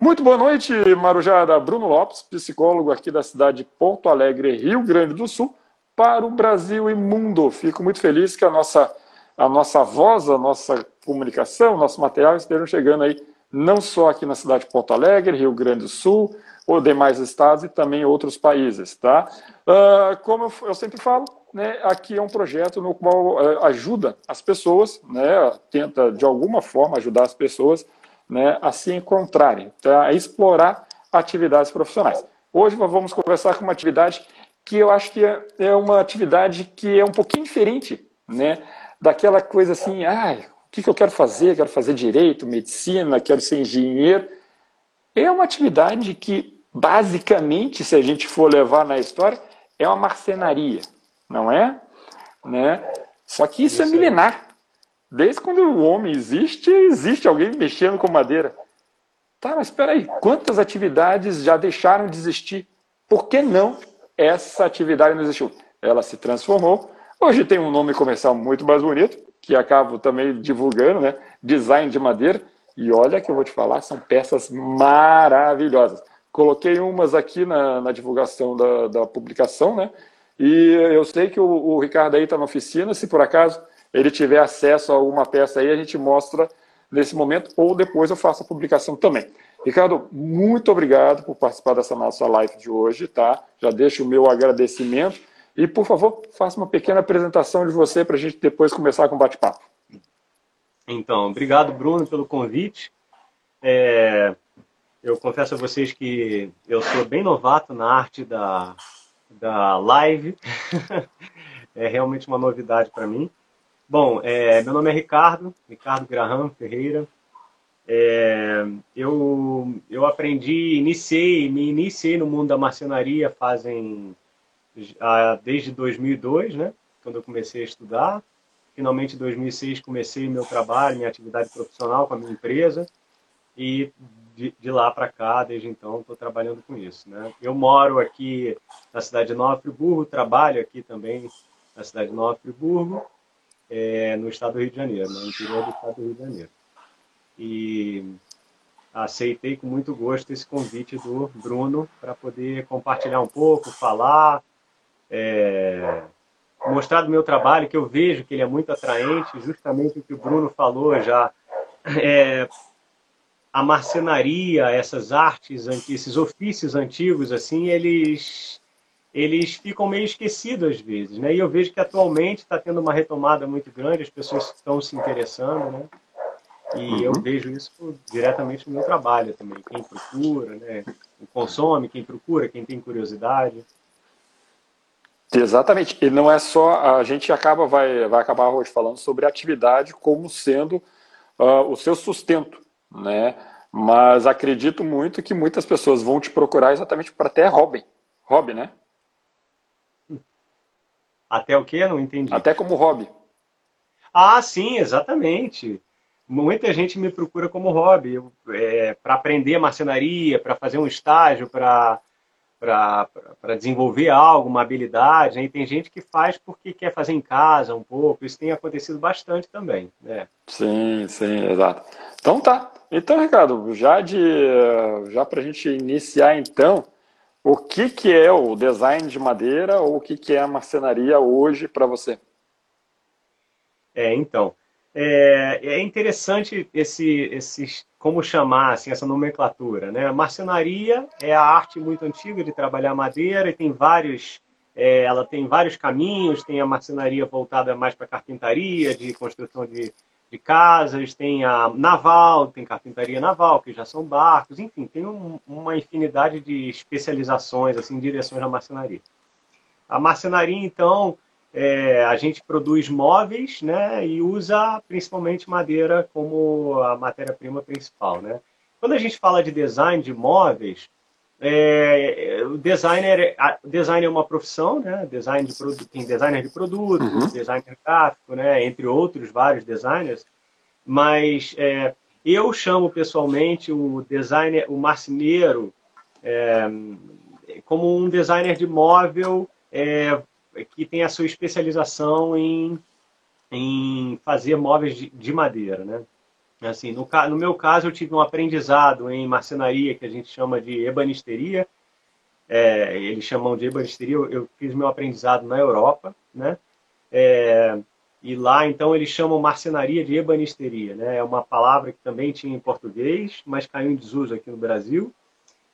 Muito boa noite, Marujara. Bruno Lopes, psicólogo aqui da cidade de Porto Alegre, Rio Grande do Sul, para o Brasil e mundo. Fico muito feliz que a nossa, a nossa voz, a nossa comunicação, nosso material estejam chegando aí, não só aqui na cidade de Porto Alegre, Rio Grande do Sul, ou demais estados e também outros países, tá? Uh, como eu, eu, sempre falo, né, aqui é um projeto no qual uh, ajuda as pessoas, né, tenta de alguma forma ajudar as pessoas né, a se encontrarem, tá? a explorar atividades profissionais. Hoje nós vamos conversar com uma atividade que eu acho que é, é uma atividade que é um pouquinho diferente, né, daquela coisa assim, ah, o que, que eu quero fazer? Quero fazer direito, medicina, quero ser engenheiro. É uma atividade que, basicamente, se a gente for levar na história, é uma marcenaria, não é? Né? Só que isso, isso é milenar. Desde quando o homem existe, existe alguém mexendo com madeira. Tá, mas espera aí, quantas atividades já deixaram de existir? Por que não essa atividade não existiu? Ela se transformou. Hoje tem um nome comercial muito mais bonito, que acabo também divulgando, né? Design de madeira. E olha que eu vou te falar, são peças maravilhosas. Coloquei umas aqui na, na divulgação da, da, publicação, né? E eu sei que o, o Ricardo aí está na oficina, se por acaso ele tiver acesso a alguma peça aí, a gente mostra nesse momento, ou depois eu faço a publicação também. Ricardo, muito obrigado por participar dessa nossa live de hoje, tá? Já deixo o meu agradecimento. E, por favor, faça uma pequena apresentação de você para a gente depois começar com o bate-papo. Então, obrigado, Bruno, pelo convite. É, eu confesso a vocês que eu sou bem novato na arte da, da live. é realmente uma novidade para mim. Bom, é, meu nome é Ricardo, Ricardo Graham Ferreira. É, eu, eu aprendi, iniciei, me iniciei no mundo da marcenaria fazem desde 2002, né? Quando eu comecei a estudar. Finalmente, em 2006, comecei meu trabalho, minha atividade profissional com a minha empresa. E de, de lá para cá, desde então, estou trabalhando com isso. Né? Eu moro aqui na cidade de Nova Friburgo, trabalho aqui também na cidade de Nova Friburgo é, no estado do Rio de Janeiro, no interior do estado do Rio de Janeiro. E aceitei com muito gosto esse convite do Bruno para poder compartilhar um pouco, falar, é, mostrar do meu trabalho, que eu vejo que ele é muito atraente, justamente o que o Bruno falou já. É, a marcenaria, essas artes, esses ofícios antigos, assim, eles eles ficam meio esquecidos às vezes, né? E eu vejo que atualmente está tendo uma retomada muito grande, as pessoas estão se interessando, né? E uhum. eu vejo isso diretamente no meu trabalho também. Quem procura, né? consome, quem procura, quem tem curiosidade. Exatamente. E não é só a gente acaba vai vai acabar hoje falando sobre atividade como sendo uh, o seu sustento, né? Mas acredito muito que muitas pessoas vão te procurar exatamente para até hobby, hobby, né? Até o quê? Não entendi. Até como hobby. Ah, sim, exatamente. Muita gente me procura como hobby, é, para aprender marcenaria, para fazer um estágio, para para desenvolver algo, uma habilidade. Né? E tem gente que faz porque quer fazer em casa um pouco. Isso tem acontecido bastante também. Né? Sim, sim, exato. Então tá. Então, Ricardo, já de já para a gente iniciar então, o que, que é o design de madeira ou o que, que é a marcenaria hoje para você? É, então, é, é, interessante esse, esse, como chamar assim, essa nomenclatura. Né? Marcenaria é a arte muito antiga de trabalhar madeira e tem vários, é, ela tem vários caminhos, tem a marcenaria voltada mais para carpintaria, de construção de de casas, tem a naval, tem carpintaria naval, que já são barcos, enfim, tem um, uma infinidade de especializações, assim, direções na marcenaria. A marcenaria, então, é, a gente produz móveis, né, e usa principalmente madeira como a matéria-prima principal, né. Quando a gente fala de design de móveis, é, o designer, design é uma profissão, né? Design de produto, tem designer de produto, uhum. designer gráfico, né? Entre outros vários designers. Mas é, eu chamo pessoalmente o designer, o marceneiro, é, como um designer de móvel é, que tem a sua especialização em, em fazer móveis de, de madeira, né? Assim, no, no meu caso, eu tive um aprendizado em marcenaria que a gente chama de ebanisteria. É, eles chamam de ebanisteria. Eu, eu, fiz meu aprendizado na Europa, né? É, e lá, então, eles chamam marcenaria de ebanisteria, né? É uma palavra que também tinha em português, mas caiu em desuso aqui no Brasil.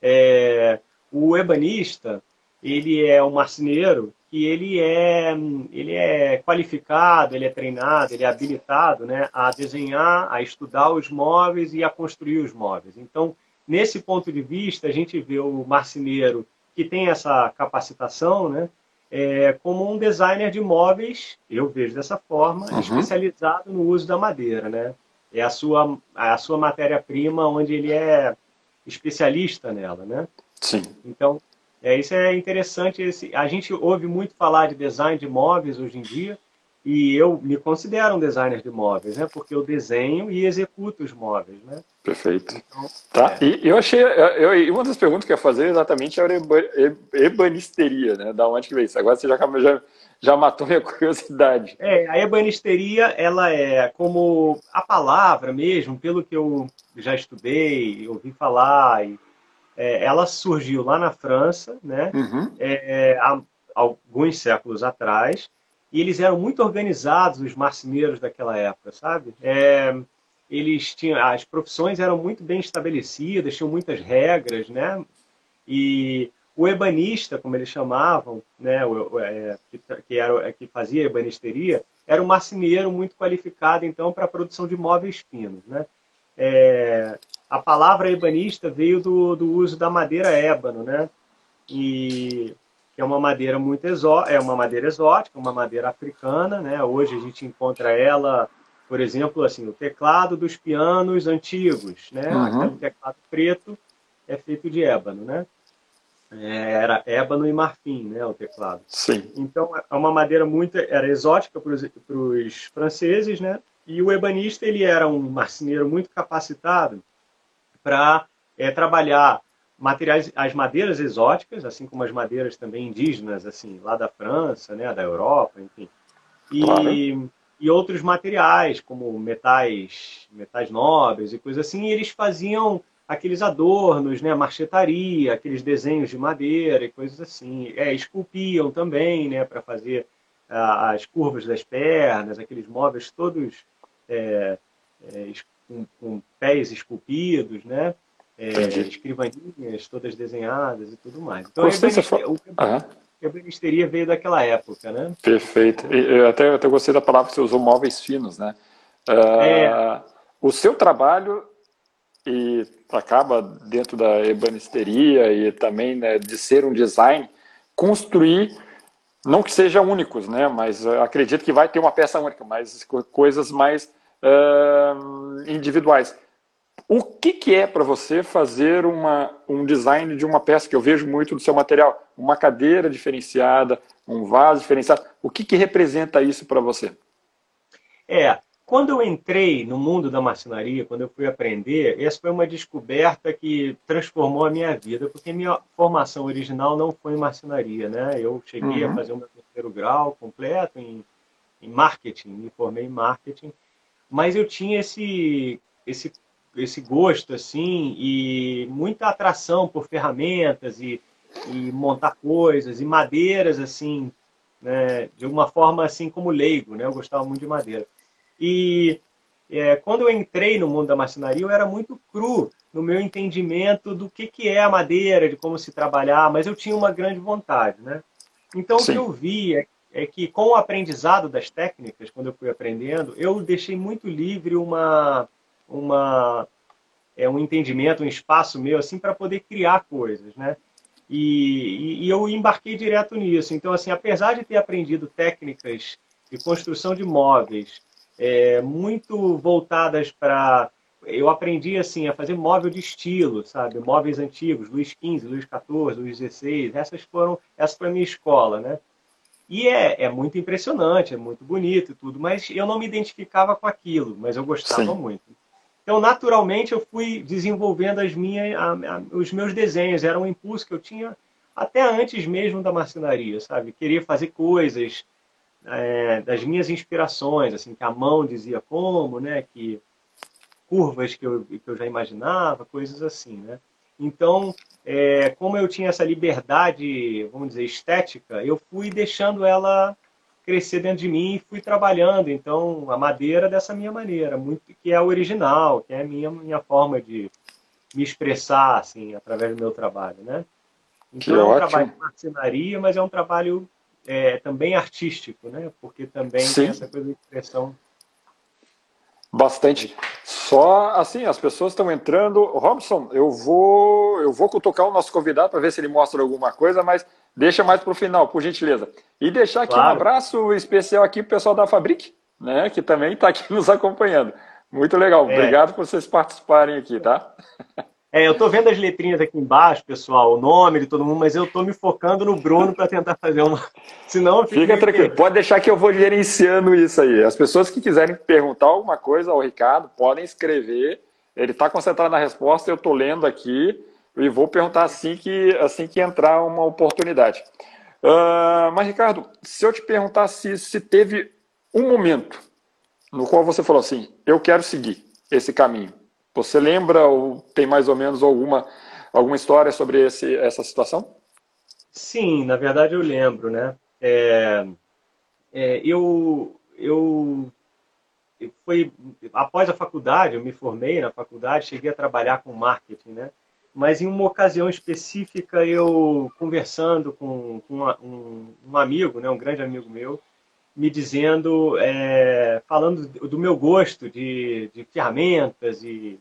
É, o ebanista, ele é um marceneiro que ele é, ele é qualificado, ele é treinado, ele é habilitado né, a desenhar, a estudar os móveis e a construir os móveis. Então, nesse ponto de vista, a gente vê o marceneiro que tem essa capacitação né, é, como um designer de móveis, eu vejo dessa forma, uhum. especializado no uso da madeira. Né? É a sua, a sua matéria-prima onde ele é especialista nela. Né? Sim. Então, é, isso é interessante. Esse, a gente ouve muito falar de design de móveis hoje em dia, e eu me considero um designer de móveis, né? Porque eu desenho e executo os móveis, né? Perfeito. Então, tá. É. E eu achei, eu, uma das perguntas que eu ia fazer exatamente era ebanisteria, né? Da onde que veio isso? Agora você já, já, já matou minha curiosidade. É, a ebanisteria, ela é como a palavra mesmo, pelo que eu já estudei, ouvi falar e é, ela surgiu lá na França, né? Uhum. É, há alguns séculos atrás, e eles eram muito organizados, os marceneiros daquela época, sabe? É, eles tinham, as profissões eram muito bem estabelecidas, tinham muitas regras, né? E o ebanista, como eles chamavam, né, o, é, que, que, era que fazia ebanisteria, era um marceneiro muito qualificado então para a produção de móveis finos, né? É, a palavra ebanista veio do, do uso da madeira ébano, né? E é uma madeira muito exó é uma madeira exótica, uma madeira africana, né? Hoje a gente encontra ela, por exemplo, assim, o teclado dos pianos antigos, né? Uhum. Aquele teclado preto é feito de ébano, né? É, era ébano e marfim, né, o teclado. Sim. Então é uma madeira muito era exótica para os franceses, né? E o ebanista ele era um marceneiro muito capacitado para é, trabalhar materiais, as madeiras exóticas, assim como as madeiras também indígenas, assim, lá da França, né, da Europa, enfim. E, claro. e outros materiais, como metais, metais nobres e coisas assim, e eles faziam aqueles adornos, né, marchetaria, aqueles desenhos de madeira e coisas assim. É, esculpiam também, né, para fazer ah, as curvas das pernas, aqueles móveis todos é, é, com, com pés esculpidos, né? É, escrivaninhas todas desenhadas e tudo mais. Então, a ebanisteria veio daquela época, né? Perfeito. Eu até, eu até gostei da palavra que você usou, móveis finos, né? Uh, é. O seu trabalho e acaba dentro da ebanisteria e também né, de ser um design, construir, não que sejam únicos, né? Mas acredito que vai ter uma peça única, mas coisas mais uh, individuais. O que, que é para você fazer uma, um design de uma peça que eu vejo muito do seu material? Uma cadeira diferenciada, um vaso diferenciado. O que, que representa isso para você? É, quando eu entrei no mundo da marcenaria, quando eu fui aprender, essa foi uma descoberta que transformou a minha vida, porque minha formação original não foi em marcenaria, né? Eu cheguei uhum. a fazer o meu terceiro grau completo em, em marketing, me formei em marketing, mas eu tinha esse esse esse gosto assim e muita atração por ferramentas e, e montar coisas e madeiras assim né, de uma forma assim como leigo né eu gostava muito de madeira e é, quando eu entrei no mundo da marcenaria eu era muito cru no meu entendimento do que que é a madeira de como se trabalhar mas eu tinha uma grande vontade né então Sim. o que eu vi é é que com o aprendizado das técnicas, quando eu fui aprendendo, eu deixei muito livre uma, uma é, um entendimento, um espaço meu assim para poder criar coisas, né? E, e, e, eu embarquei direto nisso. Então, assim, apesar de ter aprendido técnicas de construção de móveis é, muito voltadas para eu aprendi assim a fazer móvel de estilo, sabe? Móveis antigos, Luiz XV, Luiz XIV, Luiz XVI. Essas foram essa foi a minha escola, né? E é, é muito impressionante, é muito bonito e tudo, mas eu não me identificava com aquilo, mas eu gostava Sim. muito. Então, naturalmente, eu fui desenvolvendo as minhas, a, a, os meus desenhos. Era um impulso que eu tinha até antes mesmo da marcenaria, sabe? Queria fazer coisas é, das minhas inspirações, assim, que a mão dizia como, né? Que curvas que eu, que eu já imaginava, coisas assim, né? Então, é, como eu tinha essa liberdade, vamos dizer, estética, eu fui deixando ela crescer dentro de mim e fui trabalhando, então, a madeira dessa minha maneira, muito que é original, que é a minha, minha forma de me expressar, assim, através do meu trabalho, né? Então, que é um ótimo. trabalho de marcenaria, mas é um trabalho é, também artístico, né? Porque também Sim. tem essa coisa de expressão Bastante. Só assim, as pessoas estão entrando. Robson, eu vou eu vou cutucar o nosso convidado para ver se ele mostra alguma coisa, mas deixa mais para o final, por gentileza. E deixar aqui claro. um abraço especial aqui para o pessoal da Fabric, né, que também está aqui nos acompanhando. Muito legal. É. Obrigado por vocês participarem aqui, tá? É, eu tô vendo as letrinhas aqui embaixo, pessoal, o nome de todo mundo, mas eu tô me focando no Bruno para tentar fazer uma. Senão Fica tranquilo, pode deixar que eu vou gerenciando isso aí. As pessoas que quiserem perguntar alguma coisa ao Ricardo, podem escrever. Ele está concentrado na resposta, eu tô lendo aqui e vou perguntar assim que, assim que entrar uma oportunidade. Uh, mas, Ricardo, se eu te perguntar se, se teve um momento no qual você falou assim, eu quero seguir esse caminho você lembra ou tem mais ou menos alguma, alguma história sobre esse, essa situação? Sim, na verdade eu lembro, né? É, é, eu, eu foi após a faculdade, eu me formei na faculdade, cheguei a trabalhar com marketing, né? Mas em uma ocasião específica, eu conversando com, com uma, um, um, amigo, né, um grande amigo meu, me dizendo, é, falando do meu gosto de, de ferramentas e,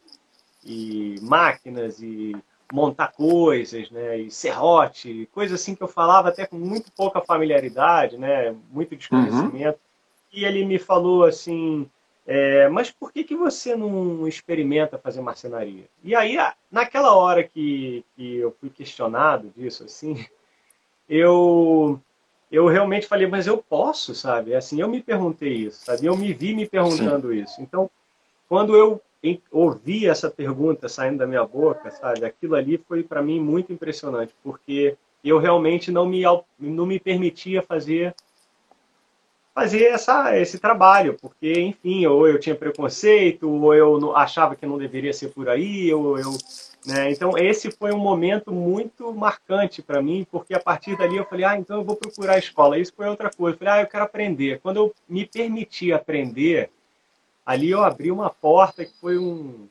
e, máquinas e montar coisas, né, e serrote, coisas assim que eu falava até com muito pouca familiaridade, né, muito desconhecimento. Uhum. E ele me falou assim, é, mas por que, que você não experimenta fazer marcenaria? E aí, naquela hora que, que eu fui questionado disso, assim, eu eu realmente falei, mas eu posso, sabe? Assim, eu me perguntei isso, sabe? Eu me vi me perguntando Sim. isso. Então, quando eu ouvi essa pergunta saindo da minha boca, sabe? Aquilo ali foi para mim muito impressionante, porque eu realmente não me não me permitia fazer fazer essa, esse trabalho, porque, enfim, ou eu tinha preconceito, ou eu achava que não deveria ser por aí, ou eu né? Então, esse foi um momento muito marcante para mim, porque a partir dali eu falei, ah, então eu vou procurar a escola. Isso foi outra coisa. Eu falei, ah, eu quero aprender. Quando eu me permiti aprender, ali eu abri uma porta que foi um.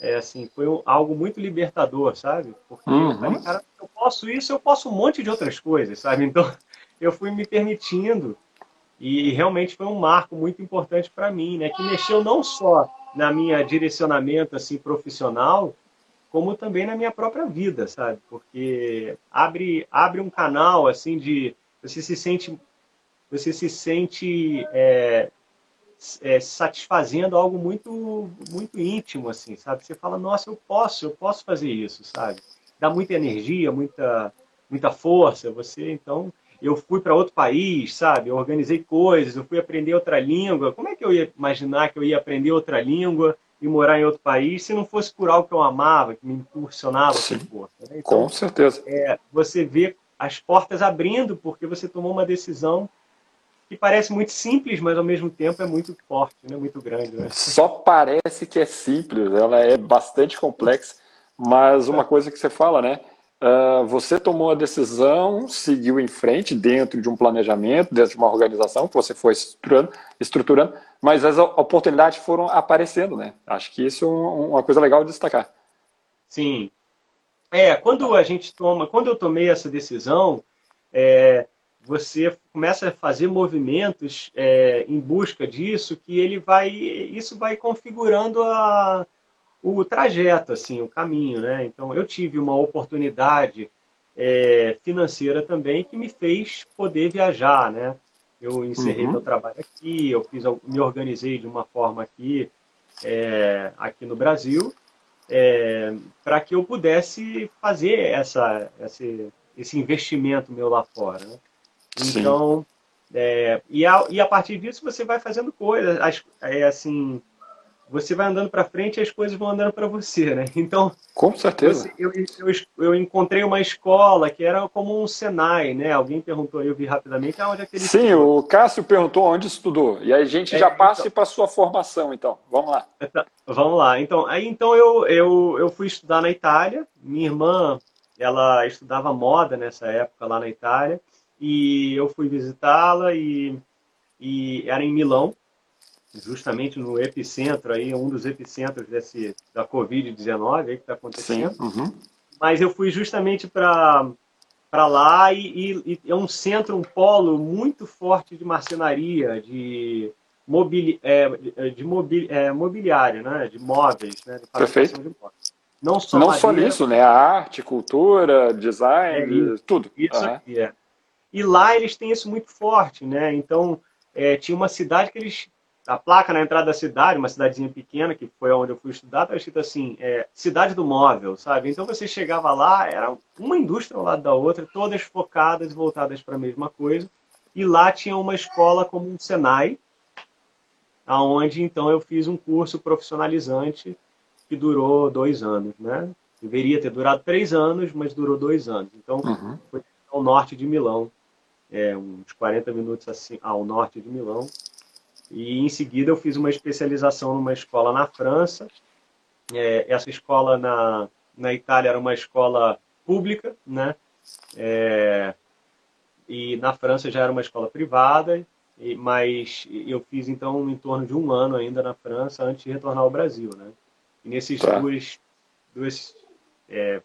É, assim, foi um, algo muito libertador, sabe? Porque uhum. eu falei, cara, eu posso isso, eu posso um monte de outras coisas, sabe? Então, eu fui me permitindo e realmente foi um marco muito importante para mim, né? Que mexeu não só na minha direcionamento assim profissional, como também na minha própria vida, sabe? Porque abre, abre um canal assim de você se sente você se sente é, é, satisfazendo algo muito muito íntimo assim, sabe? Você fala, nossa, eu posso, eu posso fazer isso, sabe? Dá muita energia, muita muita força. Você então eu fui para outro país, sabe? Eu organizei coisas, eu fui aprender outra língua. Como é que eu ia imaginar que eu ia aprender outra língua? E morar em outro país se não fosse por algo que eu amava, que me impulsionava Sim, força. Né? Então, com certeza. É, você vê as portas abrindo porque você tomou uma decisão que parece muito simples, mas ao mesmo tempo é muito forte, né? muito grande. Né? Só parece que é simples, ela é bastante complexa, mas uma coisa que você fala, né? Uh, você tomou a decisão, seguiu em frente dentro de um planejamento, dentro de uma organização que você foi estruturando, estruturando mas as oportunidades foram aparecendo, né? Acho que isso é uma coisa legal de destacar. Sim. É, quando a gente toma, quando eu tomei essa decisão, é, você começa a fazer movimentos é, em busca disso, que ele vai, isso vai configurando a, o trajeto, assim, o caminho, né? Então, eu tive uma oportunidade é, financeira também que me fez poder viajar, né? Eu encerrei uhum. meu trabalho aqui, eu fiz, me organizei de uma forma aqui, é, aqui no Brasil, é, para que eu pudesse fazer essa, esse, esse investimento meu lá fora. Né? Então, é, e, a, e a partir disso você vai fazendo coisas, as, é, assim, você vai andando para frente e as coisas vão andando para você, né? Então, com certeza. Você, eu, eu, eu, encontrei uma escola que era como um Senai, né? Alguém perguntou, eu vi rapidamente, ah, onde é que ele Sim, estudou? o Cássio perguntou onde estudou. E aí a gente é, já passa então, para a sua formação, então. Vamos lá. Tá, vamos lá. Então, aí então eu, eu, eu fui estudar na Itália. Minha irmã, ela estudava moda nessa época lá na Itália. E eu fui visitá-la e, e era em Milão justamente no epicentro aí, um dos epicentros desse da Covid-19 que está acontecendo. Uhum. Mas eu fui justamente para para lá e, e, e, é um centro, um polo muito forte de marcenaria, de, mobili, é, de mobili, é, mobiliário, né? de móveis, né? de Perfeito. De. Não só, Não só nisso, né? A arte, cultura, design, é, tudo. Isso uhum. aqui, é. E lá eles têm isso muito forte, né? Então, é, tinha uma cidade que eles a placa na entrada da cidade, uma cidadezinha pequena, que foi onde eu fui estudar, estava escrito assim, é, cidade do móvel, sabe? Então você chegava lá, era uma indústria ao lado da outra, todas focadas voltadas para a mesma coisa. E lá tinha uma escola como um Senai, aonde então eu fiz um curso profissionalizante que durou dois anos, né? Deveria ter durado três anos, mas durou dois anos. Então, uhum. foi ao norte de Milão, é, uns 40 minutos assim, ao norte de Milão. E em seguida eu fiz uma especialização numa escola na França. É, essa escola na, na Itália era uma escola pública, né? É, e na França já era uma escola privada, e, mas eu fiz então em torno de um ano ainda na França antes de retornar ao Brasil, né? E nesses tá. duas, duas, é,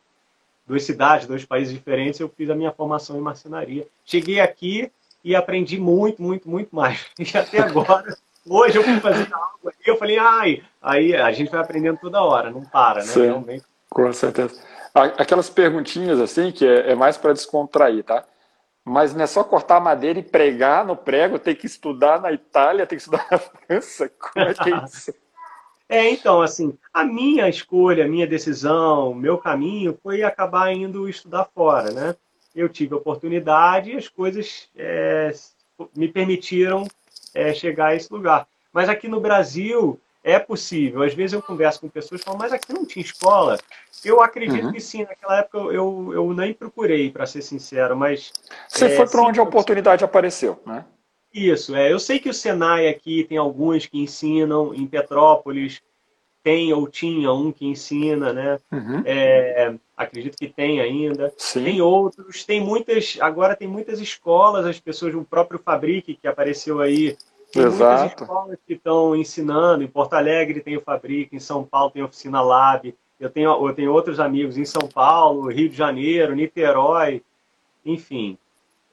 duas cidades, dois países diferentes, eu fiz a minha formação em marcenaria. Cheguei aqui e aprendi muito, muito, muito mais. E até agora, hoje eu fui fazer algo e eu falei, ai, aí a gente vai aprendendo toda hora, não para, né? Sim, Realmente. Com certeza. Aquelas perguntinhas assim, que é, é mais para descontrair, tá? Mas não é só cortar a madeira e pregar no prego, tem que estudar na Itália, tem que estudar na França. Como é que é isso? É, então, assim, a minha escolha, a minha decisão, meu caminho foi acabar indo estudar fora, né? Eu tive a oportunidade e as coisas é, me permitiram é, chegar a esse lugar. Mas aqui no Brasil é possível. Às vezes eu converso com pessoas e falo, mas aqui não tinha escola. Eu acredito uhum. que sim. Naquela época eu, eu nem procurei, para ser sincero, mas... Você é, foi para onde a oportunidade apareceu, né? Isso, é. Eu sei que o Senai aqui tem alguns que ensinam em Petrópolis, tem ou tinha um que ensina, né? Uhum. É, acredito que tem ainda. Sim. Tem outros, tem muitas, agora tem muitas escolas, as pessoas, o próprio Fabrique que apareceu aí, tem Exato. muitas escolas que estão ensinando. Em Porto Alegre tem o Fabrique, em São Paulo tem a Oficina Lab. Eu tenho, eu tenho outros amigos em São Paulo, Rio de Janeiro, Niterói, enfim.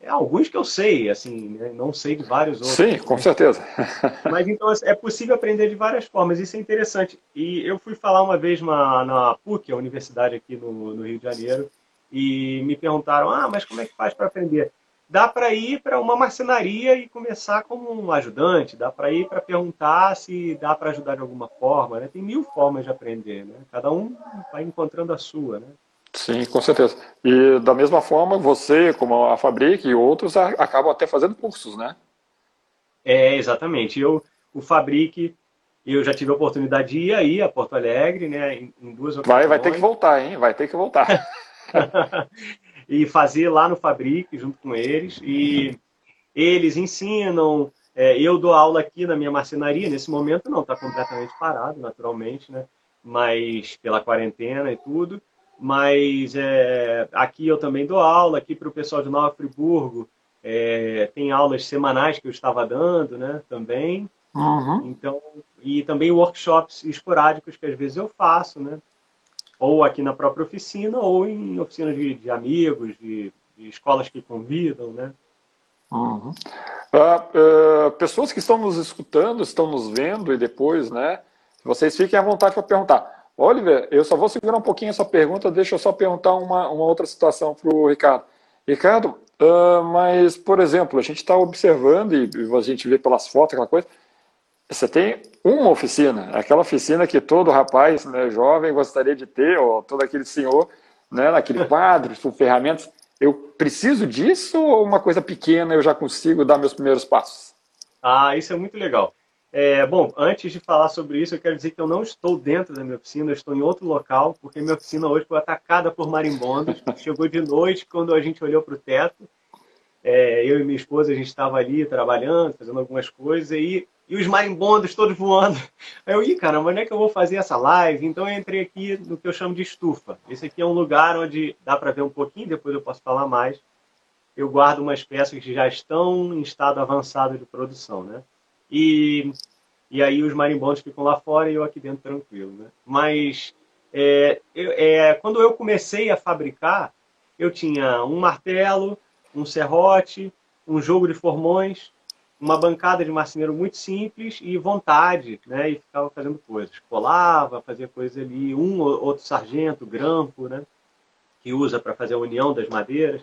É, alguns que eu sei, assim, né? não sei de vários outros. Sim, com certeza. Mas então é possível aprender de várias formas, isso é interessante. E eu fui falar uma vez na, na PUC, a universidade aqui no, no Rio de Janeiro, e me perguntaram: ah, mas como é que faz para aprender? Dá para ir para uma marcenaria e começar como um ajudante, dá para ir para perguntar se dá para ajudar de alguma forma. Né? Tem mil formas de aprender, né? cada um vai encontrando a sua. Né? Sim, com certeza. E da mesma forma, você, como a Fabric e outros, acabam até fazendo cursos, né? É, exatamente. Eu, o Fabric, eu já tive a oportunidade de ir aí a Porto Alegre, né, em, duas ocasiões. Vai, vai ter que voltar, hein? Vai ter que voltar. e fazer lá no Fabric, junto com eles. E eles ensinam, é, eu dou aula aqui na minha marcenaria, nesse momento não, está completamente parado, naturalmente, né? Mas pela quarentena e tudo mas é, aqui eu também dou aula, aqui para o pessoal de Nova Friburgo, é, tem aulas semanais que eu estava dando, né, também. Uhum. Então, e também workshops esporádicos que às vezes eu faço, né, ou aqui na própria oficina, ou em oficinas de, de amigos, de, de, escolas que convidam, né. Uhum. Uh, uh, pessoas que estão nos escutando, estão nos vendo e depois, né, vocês fiquem à vontade para perguntar. Oliver, eu só vou segurar um pouquinho essa pergunta, deixa eu só perguntar uma, uma outra situação para o Ricardo. Ricardo, uh, mas, por exemplo, a gente está observando, e a gente vê pelas fotos, aquela coisa, você tem uma oficina, aquela oficina que todo rapaz né, jovem gostaria de ter, ou todo aquele senhor, né, naquele quadro, com ferramentas. Eu preciso disso ou uma coisa pequena eu já consigo dar meus primeiros passos? Ah, isso é muito legal. É, bom, antes de falar sobre isso, eu quero dizer que eu não estou dentro da minha oficina, eu estou em outro local, porque minha oficina hoje foi atacada por marimbondos. Chegou de noite, quando a gente olhou para o teto, é, eu e minha esposa, a gente estava ali trabalhando, fazendo algumas coisas, e, e os marimbondos todos voando. Aí eu, ih, caramba, onde é que eu vou fazer essa live? Então eu entrei aqui no que eu chamo de estufa. Esse aqui é um lugar onde dá para ver um pouquinho, depois eu posso falar mais. Eu guardo umas peças que já estão em estado avançado de produção, né? E, e aí os marimbondos ficam lá fora e eu aqui dentro tranquilo, né? Mas é, eu, é, quando eu comecei a fabricar, eu tinha um martelo, um serrote, um jogo de formões, uma bancada de marceneiro muito simples e vontade, né? E ficava fazendo coisas. Colava, fazia coisas ali, um ou outro sargento, grampo, né? Que usa para fazer a união das madeiras.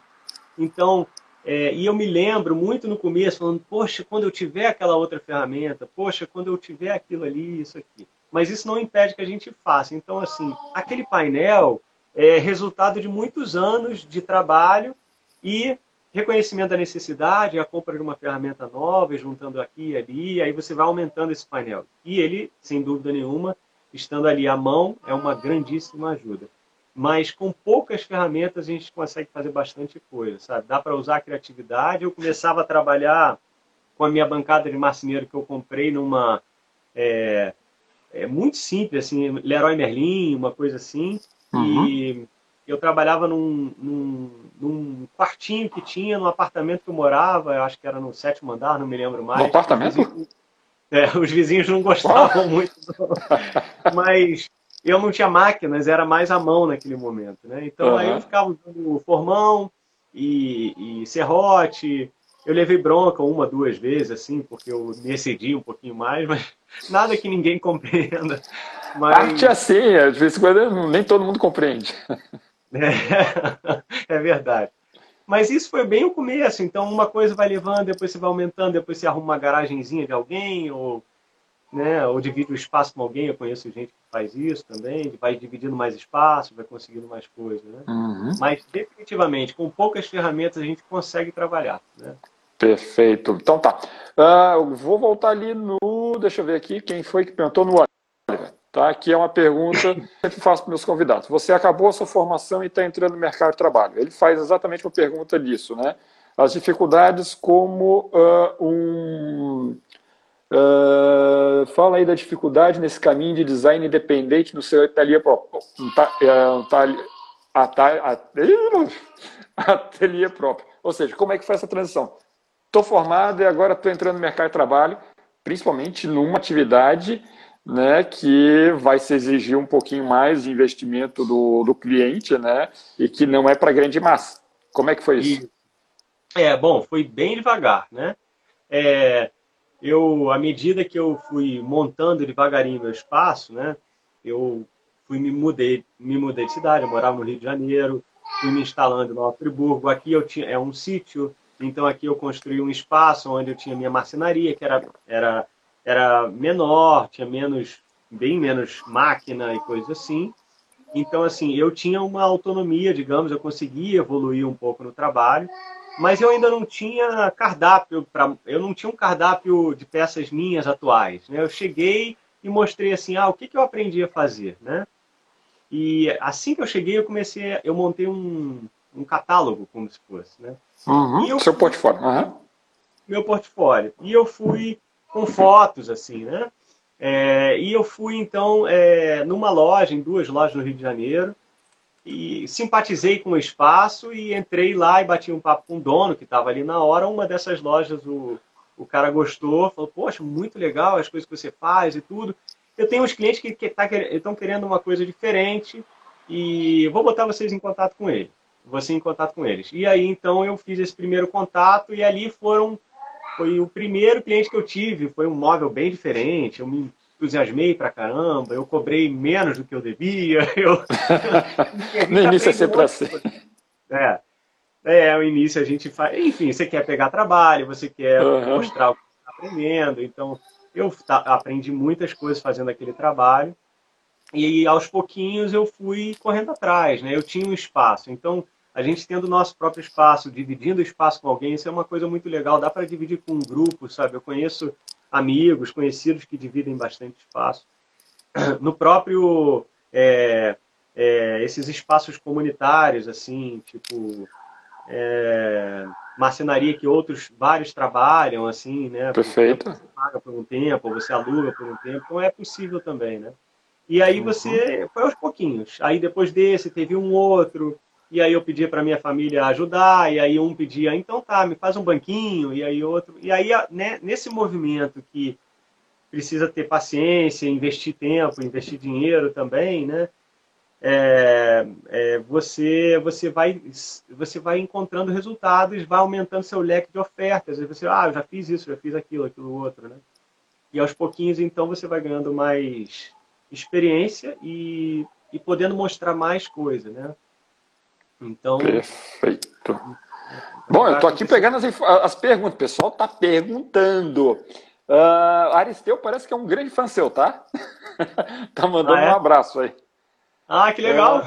Então, é, e eu me lembro muito no começo, falando, poxa, quando eu tiver aquela outra ferramenta, poxa, quando eu tiver aquilo ali, isso aqui. Mas isso não impede que a gente faça. Então, assim, aquele painel é resultado de muitos anos de trabalho e reconhecimento da necessidade, a compra de uma ferramenta nova, juntando aqui e ali, aí você vai aumentando esse painel. E ele, sem dúvida nenhuma, estando ali à mão, é uma grandíssima ajuda mas com poucas ferramentas a gente consegue fazer bastante coisa, sabe? Dá para usar a criatividade. Eu começava a trabalhar com a minha bancada de marceneiro que eu comprei numa é, é muito simples, assim, Leroy Merlin, uma coisa assim. Uhum. E eu trabalhava num, num, num, quartinho que tinha no apartamento que eu morava, eu acho que era no sétimo andar, não me lembro mais. No apartamento? Os vizinhos, é, os vizinhos não gostavam muito, mas eu não tinha máquinas, era mais a mão naquele momento, né? Então uhum. aí eu ficava usando formão e, e serrote. Eu levei bronca uma, duas vezes, assim, porque eu me excedi um pouquinho mais, mas nada que ninguém compreenda. Mas... Arte é assim, é, de vez em quando nem todo mundo compreende. É, é verdade. Mas isso foi bem o começo, então uma coisa vai levando, depois você vai aumentando, depois você arruma uma garagenzinha de alguém, ou né? Ou divide o espaço com alguém, eu conheço gente que faz isso também, vai dividindo mais espaço, vai conseguindo mais coisas, né? Uhum. Mas definitivamente, com poucas ferramentas a gente consegue trabalhar, né? Perfeito. Então tá. Uh, vou voltar ali no. Deixa eu ver aqui quem foi que perguntou no Oliver. Tá? Aqui é uma pergunta que eu sempre faço para meus convidados. Você acabou a sua formação e está entrando no mercado de trabalho. Ele faz exatamente uma pergunta disso, né? As dificuldades como uh, um Uh, fala aí da dificuldade nesse caminho de design independente no seu ateliê próprio. Ateliê próprio. Ou seja, como é que foi essa transição? Estou formado e agora estou entrando no mercado de trabalho, principalmente numa atividade né, que vai se exigir um pouquinho mais de investimento do, do cliente né, e que não é para grande massa. Como é que foi isso? É, bom, foi bem devagar. Né? É, eu, à medida que eu fui montando devagarinho meu espaço, né, eu fui me mudei, me mudei de cidade, eu morava no Rio de Janeiro, fui me instalando no Nova Friburgo. Aqui eu tinha é um sítio, então aqui eu construí um espaço onde eu tinha minha marcenaria, que era era era menor, tinha menos bem menos máquina e coisas assim. Então assim, eu tinha uma autonomia, digamos, eu conseguia evoluir um pouco no trabalho mas eu ainda não tinha cardápio para eu não tinha um cardápio de peças minhas atuais né? eu cheguei e mostrei assim ah o que, que eu aprendi a fazer né? E assim que eu cheguei eu comecei eu montei um, um catálogo como se fosse né? Uhum, eu seu portfólio uhum. meu portfólio. E eu fui com fotos assim né? É, e eu fui então é, numa loja em duas lojas no Rio de Janeiro e simpatizei com o espaço e entrei lá e bati um papo com o dono que estava ali na hora. Uma dessas lojas, o, o cara gostou, falou: Poxa, muito legal as coisas que você faz e tudo. Eu tenho uns clientes que estão que tá, querendo uma coisa diferente e vou botar vocês em contato com ele. Você em contato com eles. E aí então eu fiz esse primeiro contato e ali foram foi o primeiro cliente que eu tive. Foi um móvel bem diferente. Eu me entusiasmei pra caramba, eu cobrei menos do que eu devia. Eu... no início é sempre assim. É. É, o início a gente faz. Enfim, você quer pegar trabalho, você quer uhum. mostrar o que está aprendendo. Então, eu aprendi muitas coisas fazendo aquele trabalho. E aos pouquinhos eu fui correndo atrás, né? Eu tinha um espaço. Então, a gente tendo o nosso próprio espaço, dividindo o espaço com alguém, isso é uma coisa muito legal. Dá para dividir com um grupo, sabe? Eu conheço amigos, conhecidos que dividem bastante espaço. No próprio é, é, esses espaços comunitários, assim, tipo é, marcenaria que outros vários trabalham, assim, né? Perfeito. Você paga por um tempo, ou você aluga por um tempo, então é possível também, né? E aí você uhum. foi aos pouquinhos. Aí depois desse teve um outro, e aí eu pedia para minha família ajudar, e aí um pedia, então tá, me faz um banquinho, e aí outro. E aí, né, nesse movimento que precisa ter paciência, investir tempo, investir dinheiro também, né? É, é, você você vai você vai encontrando resultados, vai aumentando seu leque de ofertas. Aí você, ah, eu já fiz isso, já fiz aquilo, aquilo outro, né? E aos pouquinhos, então, você vai ganhando mais experiência e, e podendo mostrar mais coisa, né? Então. Perfeito. Bom, eu estou aqui pegando as, as perguntas. O pessoal está perguntando. Uh, Aristeu parece que é um grande fã seu, tá? tá mandando ah, é? um abraço aí. Ah, que legal!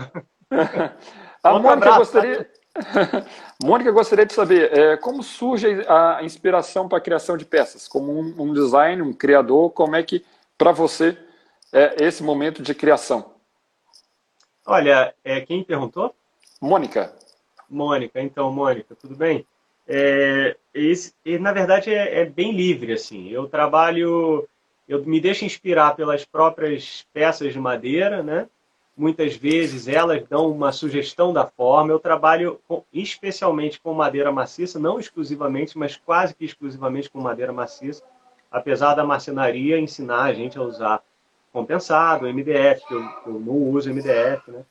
É. A Mônica abraço, gostaria. Mônica gostaria de saber é, como surge a inspiração para a criação de peças, como um, um designer, um criador, como é que para você é esse momento de criação? Olha, é, quem perguntou? Mônica. Mônica, então, Mônica, tudo bem? É, esse, na verdade, é, é, bem livre, assim. Eu trabalho, eu me deixo inspirar pelas próprias peças de madeira, né? Muitas vezes elas dão uma sugestão da forma. Eu trabalho com, especialmente com madeira maciça, não exclusivamente, mas quase que exclusivamente com madeira maciça, apesar da marcenaria ensinar a gente a usar compensado, MDF, que eu, eu não uso MDF, né?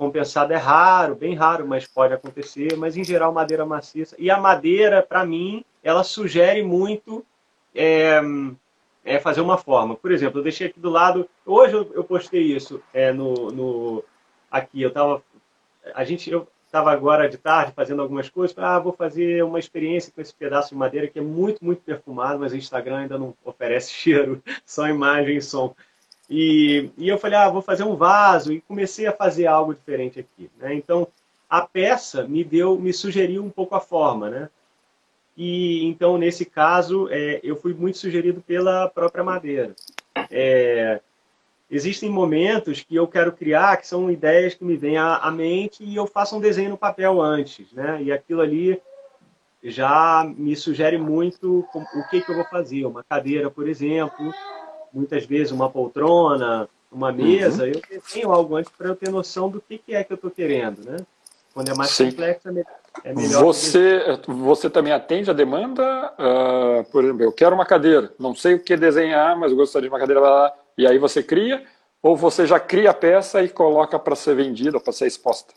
Compensado é raro, bem raro, mas pode acontecer. Mas em geral, madeira maciça. E a madeira, para mim, ela sugere muito é, é, fazer uma forma. Por exemplo, eu deixei aqui do lado. Hoje eu, eu postei isso é, no, no aqui. Eu tava, a gente, eu estava agora de tarde fazendo algumas coisas. Ah, vou fazer uma experiência com esse pedaço de madeira que é muito, muito perfumado, mas o Instagram ainda não oferece cheiro, só imagem e som. E, e eu falei, ah, vou fazer um vaso e comecei a fazer algo diferente aqui. Né? Então, a peça me deu, me sugeriu um pouco a forma, né? E então nesse caso é, eu fui muito sugerido pela própria madeira. É, existem momentos que eu quero criar que são ideias que me vêm à, à, mente e eu faço um desenho no papel antes, né? E aquilo ali já me sugere muito o que, que eu vou fazer. Uma cadeira, por exemplo, muitas vezes uma poltrona, uma mesa, uhum. eu desenho algo antes para eu ter noção do que, que é que eu estou querendo, né? Quando é mais Sim. complexo, é melhor. Você, você também atende a demanda? Uh, por exemplo, eu quero uma cadeira, não sei o que desenhar, mas gostaria de uma cadeira lá, e aí você cria? Ou você já cria a peça e coloca para ser vendida, para ser exposta?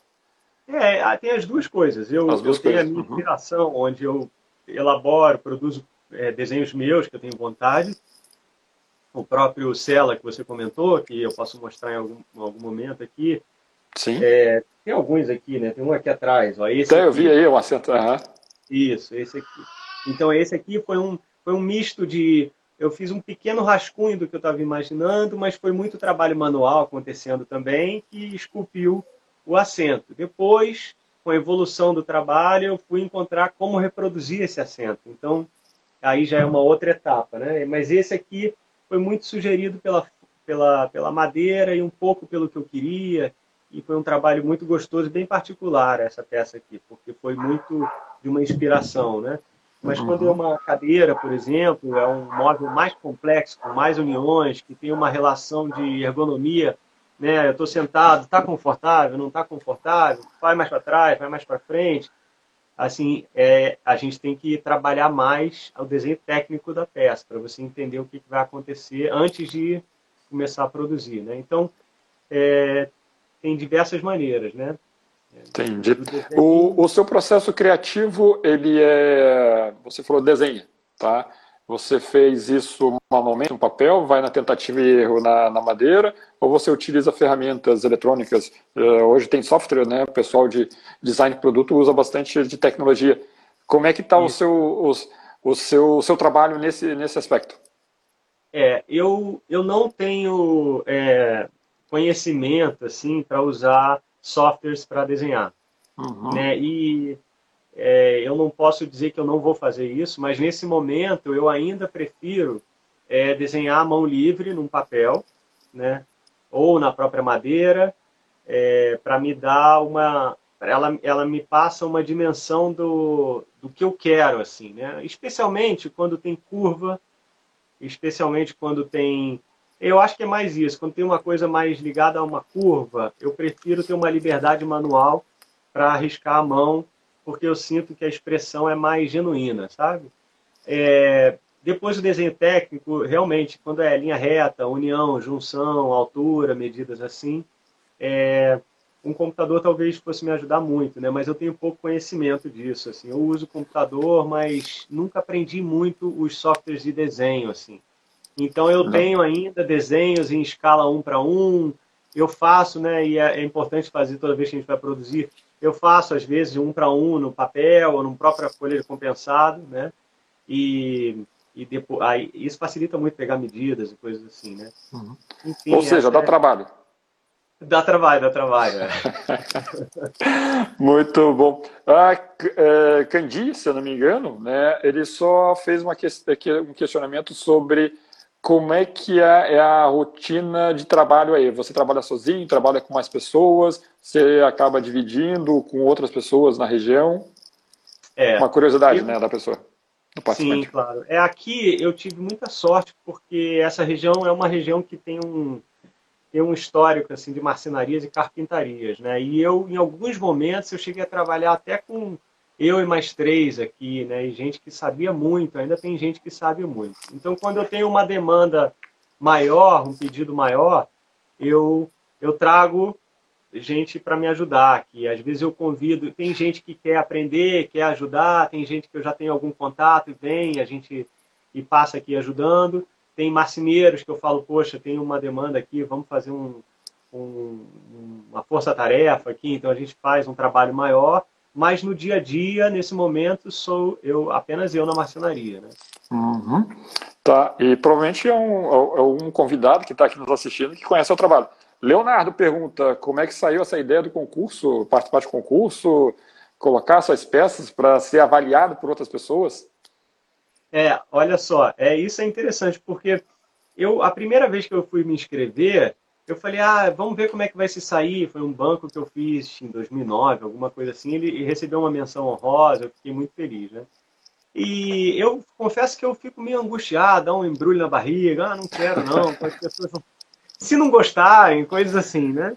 É, tem as duas coisas. Eu, duas eu tenho a minha uhum. inspiração, uhum. onde eu elaboro, produzo é, desenhos meus que eu tenho vontade, o próprio Cela que você comentou, que eu posso mostrar em algum, algum momento aqui. Sim. É, tem alguns aqui, né? Tem um aqui atrás. Ó, esse Até eu vi aí o assento. Uhum. Isso, esse aqui. Então, esse aqui foi um, foi um misto de. Eu fiz um pequeno rascunho do que eu estava imaginando, mas foi muito trabalho manual acontecendo também que esculpiu o assento. Depois, com a evolução do trabalho, eu fui encontrar como reproduzir esse assento. Então, aí já é uma outra etapa, né? Mas esse aqui foi muito sugerido pela, pela, pela madeira e um pouco pelo que eu queria. E foi um trabalho muito gostoso, bem particular essa peça aqui, porque foi muito de uma inspiração, né? Mas uhum. quando é uma cadeira, por exemplo, é um móvel mais complexo, com mais uniões, que tem uma relação de ergonomia, né? Eu estou sentado, está confortável, não está confortável, vai mais para trás, vai mais para frente assim, é, a gente tem que trabalhar mais o desenho técnico da peça, para você entender o que, vai acontecer antes de começar a produzir, né? Então, é, tem diversas maneiras, né? Entendi. O, o seu processo criativo, ele é... Você falou desenha, tá? Você fez isso manualmente no papel, vai na tentativa e erro na, na madeira, ou você utiliza ferramentas eletrônicas? Uh, hoje tem software, né? O pessoal de design de produto usa bastante de tecnologia. Como é que está o seu, o, o, seu, o seu trabalho nesse, nesse aspecto? É, eu, eu não tenho é, conhecimento assim para usar softwares para desenhar. Uhum. Né? E é, eu não posso dizer que eu não vou fazer isso, mas nesse momento eu ainda prefiro é desenhar à mão livre num papel, né? Ou na própria madeira, é, para me dar uma, ela, ela me passa uma dimensão do, do que eu quero, assim, né? Especialmente quando tem curva, especialmente quando tem eu acho que é mais isso. Quando tem uma coisa mais ligada a uma curva, eu prefiro ter uma liberdade manual para arriscar a mão, porque eu sinto que a expressão é mais genuína, sabe? É, depois o desenho técnico, realmente, quando é linha reta, união, junção, altura, medidas assim, é, um computador talvez fosse me ajudar muito, né? Mas eu tenho pouco conhecimento disso, assim. Eu uso computador, mas nunca aprendi muito os softwares de desenho, assim. Então eu tenho ainda desenhos em escala 1 para 1, eu faço, né, e é, é, importante fazer toda vez que a gente vai produzir, eu faço às vezes um para um no papel ou no própria folha de compensado, né, e, e depois, aí, isso facilita muito pegar medidas e coisas assim, né. Uhum. Enfim, ou seja, dá é... trabalho. Dá trabalho, dá trabalho. É. Muito bom. A é, Candi, se eu não me engano, né, ele só fez uma que, um questionamento sobre como é que é, é, a rotina de trabalho aí? Você trabalha sozinho, trabalha com mais pessoas, você acaba dividindo com outras pessoas na região? É. Uma curiosidade, eu... né, da pessoa. Sim, claro. É aqui eu tive muita sorte porque essa região é uma região que tem um tem um histórico assim de marcenarias e carpintarias, né? E eu em alguns momentos eu cheguei a trabalhar até com eu e mais três aqui, né? E gente que sabia muito, ainda tem gente que sabe muito. Então, quando eu tenho uma demanda maior, um pedido maior, eu, eu trago gente para me ajudar, que às vezes eu convido, tem gente que quer aprender, quer ajudar, tem gente que eu já tenho algum contato e vem, a gente e passa aqui ajudando. Tem marceneiros que eu falo, poxa, tem uma demanda aqui, vamos fazer um, um, uma força-tarefa aqui, então a gente faz um trabalho maior mas no dia a dia, nesse momento, sou eu apenas eu na marcenaria. Né? Uhum. Tá, e provavelmente é um, é um convidado que está aqui nos assistindo que conhece o trabalho. Leonardo pergunta como é que saiu essa ideia do concurso, participar de concurso, colocar suas peças para ser avaliado por outras pessoas? É, olha só, é isso é interessante porque eu a primeira vez que eu fui me inscrever, eu falei, ah, vamos ver como é que vai se sair. Foi um banco que eu fiz em 2009, alguma coisa assim. Ele recebeu uma menção honrosa, eu fiquei muito feliz, né? E eu confesso que eu fico meio angustiado, dá um embrulho na barriga, ah, não quero não, as pessoas não... se não gostarem, coisas assim, né?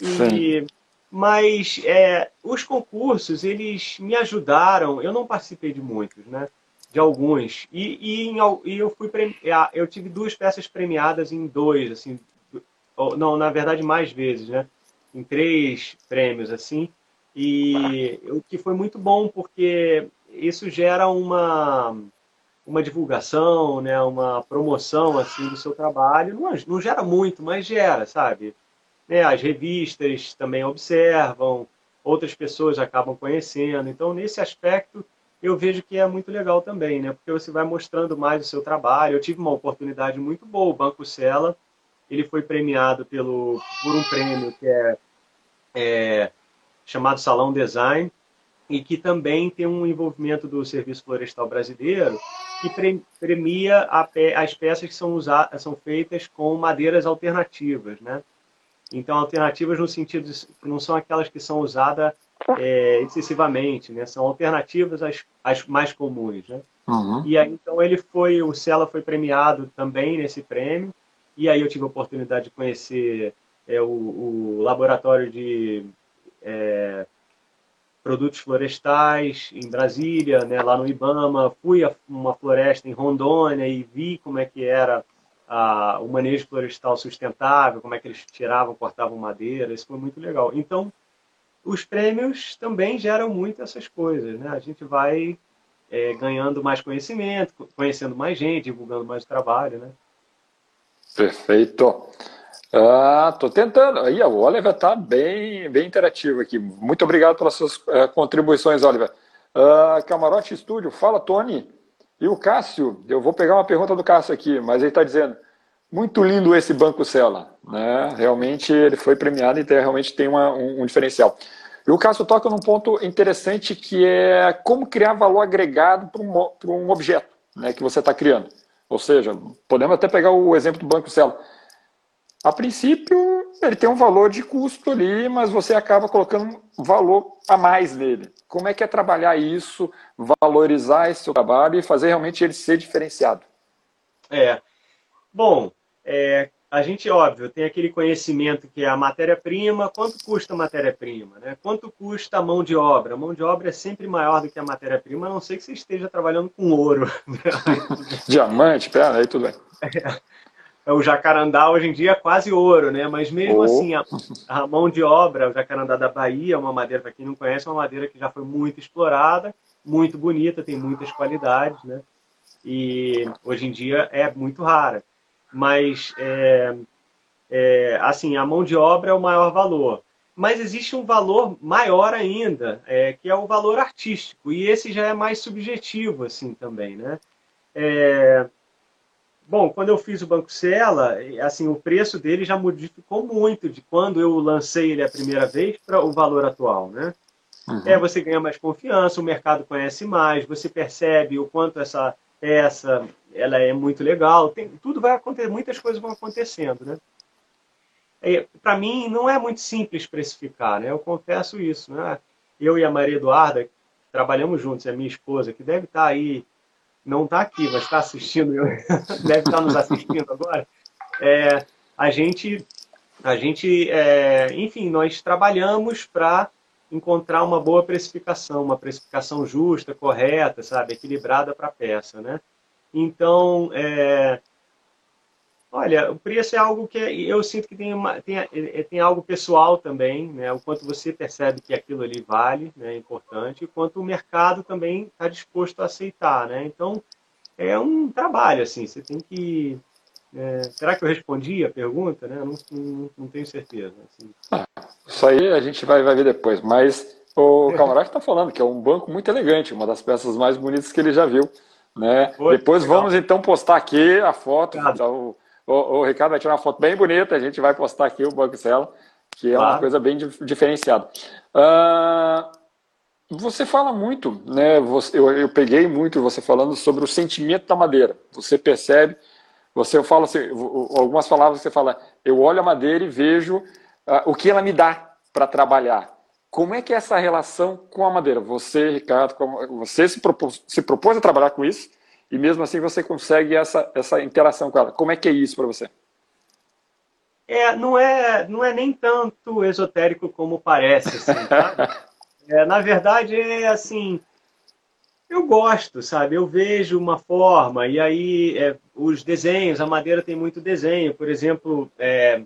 E, mas é, os concursos, eles me ajudaram, eu não participei de muitos, né? De alguns. E, e, em, e eu fui eu tive duas peças premiadas em dois, assim, não, na verdade mais vezes, né? Em três prêmios assim, e o que foi muito bom porque isso gera uma uma divulgação, né, uma promoção assim do seu trabalho. Não, não gera muito, mas gera, sabe? Né, as revistas também observam, outras pessoas acabam conhecendo. Então, nesse aspecto, eu vejo que é muito legal também, né? Porque você vai mostrando mais o seu trabalho. Eu tive uma oportunidade muito boa, o Banco Sela ele foi premiado pelo, por um prêmio que é, é chamado Salão Design e que também tem um envolvimento do Serviço Florestal Brasileiro que premia a, as peças que são, usadas, são feitas com madeiras alternativas, né? Então, alternativas no sentido de, não são aquelas que são usadas é, excessivamente, né? São alternativas às, às mais comuns, né? Uhum. E aí, então, ele foi, o Sela foi premiado também nesse prêmio e aí eu tive a oportunidade de conhecer é, o, o laboratório de é, produtos florestais em Brasília, né, lá no IBAMA. Fui a uma floresta em Rondônia e vi como é que era a, o manejo florestal sustentável, como é que eles tiravam, cortavam madeira. Isso foi muito legal. Então, os prêmios também geram muito essas coisas. Né? A gente vai é, ganhando mais conhecimento, conhecendo mais gente, divulgando mais trabalho. Né? Perfeito. Ah, tentando. Aí, o Oliver está bem, bem interativo aqui. Muito obrigado pelas suas uh, contribuições, Oliver. Uh, Camarote Estúdio, fala, Tony. E o Cássio, eu vou pegar uma pergunta do Cássio aqui, mas ele está dizendo, muito lindo esse Banco Cela. Né? Realmente ele foi premiado e tem, realmente tem uma, um, um diferencial. E o Cássio toca num ponto interessante que é como criar valor agregado para um, um objeto né, que você está criando. Ou seja, podemos até pegar o exemplo do Banco Celo. A princípio, ele tem um valor de custo ali, mas você acaba colocando um valor a mais nele. Como é que é trabalhar isso, valorizar esse seu trabalho e fazer realmente ele ser diferenciado? É. Bom, é, a gente, óbvio, tem aquele conhecimento que é a matéria-prima, quanto custa a matéria-prima, né? Quanto custa a mão de obra? A mão de obra é sempre maior do que a matéria-prima, a não ser que você esteja trabalhando com ouro. Diamante, pera, aí tudo bem. É. o jacarandá hoje em dia é quase ouro, né? Mas mesmo oh. assim, a, a, mão de obra, o jacarandá da Bahia, é uma madeira, para quem não conhece, é uma madeira que já foi muito explorada, muito bonita, tem muitas qualidades, né? E hoje em dia é muito rara. Mas, é, é, assim, a mão de obra é o maior valor. Mas existe um valor maior ainda, é, que é o valor artístico. E esse já é mais subjetivo, assim, também, né? É, Bom, quando eu fiz o Banco Sela, assim, o preço dele já modificou muito de quando eu lancei ele a primeira vez para o valor atual, né? Uhum. É, você ganha mais confiança, o mercado conhece mais, você percebe o quanto essa peça ela é muito legal, tem, tudo vai acontecer, muitas coisas vão acontecendo, né? É, para mim não é muito simples especificar, né? Eu confesso isso, né? Eu e a Maria Eduarda trabalhamos juntos, é a minha esposa, que deve estar aí não está aqui, mas está assistindo, deve estar nos assistindo agora, é, a gente, a gente é, enfim, nós trabalhamos para encontrar uma boa precificação, uma precificação justa, correta, sabe, equilibrada para a peça, né? Então, é, Olha, o preço é algo que eu sinto que tem, uma, tem, é, tem algo pessoal também, né? O quanto você percebe que aquilo ali vale, né? É importante, o quanto o mercado também está disposto a aceitar, né? Então, é um trabalho, assim, você tem que... É, será que eu respondi a pergunta, né? Não, não, não tenho certeza. Assim. Ah, isso aí a gente vai, vai ver depois, mas o camarada está falando que é um banco muito elegante, uma das peças mais bonitas que ele já viu, né? depois legal. vamos então postar aqui a foto, o, o, o, Ricardo vai tirar uma foto bem bonita, a gente vai postar aqui o Banco Celo, que é claro. uma coisa bem diferenciada. Uh, você fala muito, né? Você, eu, eu, peguei muito você falando sobre o sentimento da madeira. Você percebe, você fala assim, algumas palavras você fala, eu olho a madeira e vejo uh, o que ela me dá para trabalhar. Como é que é essa relação com a madeira? Você, Ricardo, você se propôs, se propôs a trabalhar com isso? e mesmo assim você consegue essa, essa interação com ela. Como é que é isso para você? É, não é, não é nem tanto esotérico como parece, assim, é, na verdade, é assim, eu gosto, sabe? Eu vejo uma forma, e aí é, os desenhos, a madeira tem muito desenho, por exemplo, é,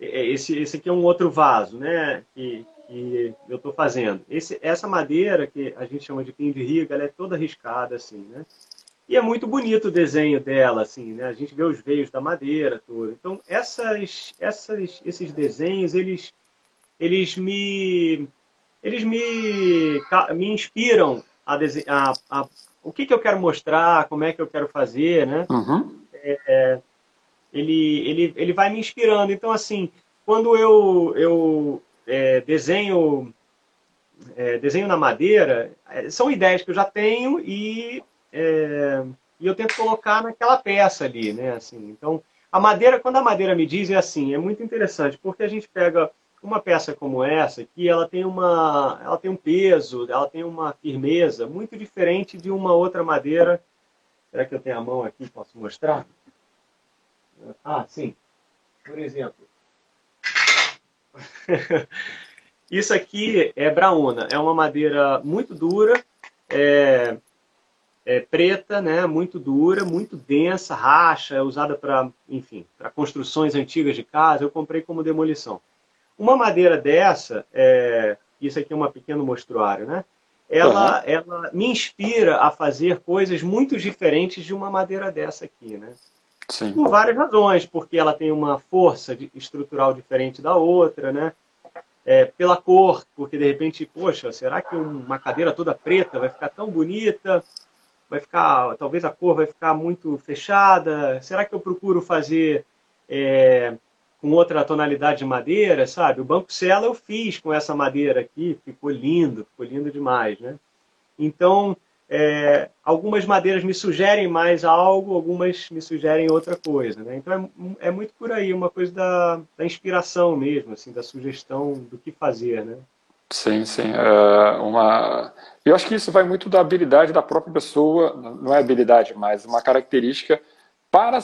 é esse, esse aqui é um outro vaso, né? Que, que eu estou fazendo. Esse, essa madeira, que a gente chama de pinho de riga, ela é toda riscada, assim, né? E é muito bonito o desenho dela, assim, né? A gente vê os veios da madeira, tudo. Então, essas, essas, esses desenhos, eles, eles me, eles me, me inspiram a, a, a o que, que eu quero mostrar, como é que eu quero fazer, né? Uhum. É, é, ele, ele, ele vai me inspirando. Então, assim, quando eu, eu é, desenho, é, desenho na madeira, é, são ideias que eu já tenho e é, e eu tento colocar naquela peça ali, né? Assim, então, a madeira, quando a madeira me diz, é assim, é muito interessante, porque a gente pega uma peça como essa, que ela tem uma, ela tem um peso, ela tem uma firmeza muito diferente de uma outra madeira. Será que eu tenho a mão aqui? Posso mostrar? Ah, sim. Por exemplo, isso aqui é braúna, é uma madeira muito dura, é, é, preta, né, muito dura, muito densa, racha, é usada para, enfim, para construções antigas de casa. Eu comprei como demolição. Uma madeira dessa, é, isso aqui é um pequeno mostruário, né? Ela, uhum. ela me inspira a fazer coisas muito diferentes de uma madeira dessa aqui, né? Sim. Por várias razões, porque ela tem uma força estrutural diferente da outra, né? É, pela cor, porque de repente, poxa, será que uma cadeira toda preta vai ficar tão bonita? vai ficar, talvez a cor vai ficar muito fechada? Será que eu procuro fazer é, com outra tonalidade de madeira, sabe? O banco cela eu fiz com essa madeira aqui, ficou lindo, ficou lindo demais, né? Então, é, algumas madeiras me sugerem mais algo, algumas me sugerem outra coisa. Né? Então é, é, muito por aí, uma coisa da, da, inspiração mesmo, assim, da sugestão do que fazer. Né? Sim, sim. É uma... Eu acho que isso vai muito da habilidade da própria pessoa, não é habilidade, mas uma característica para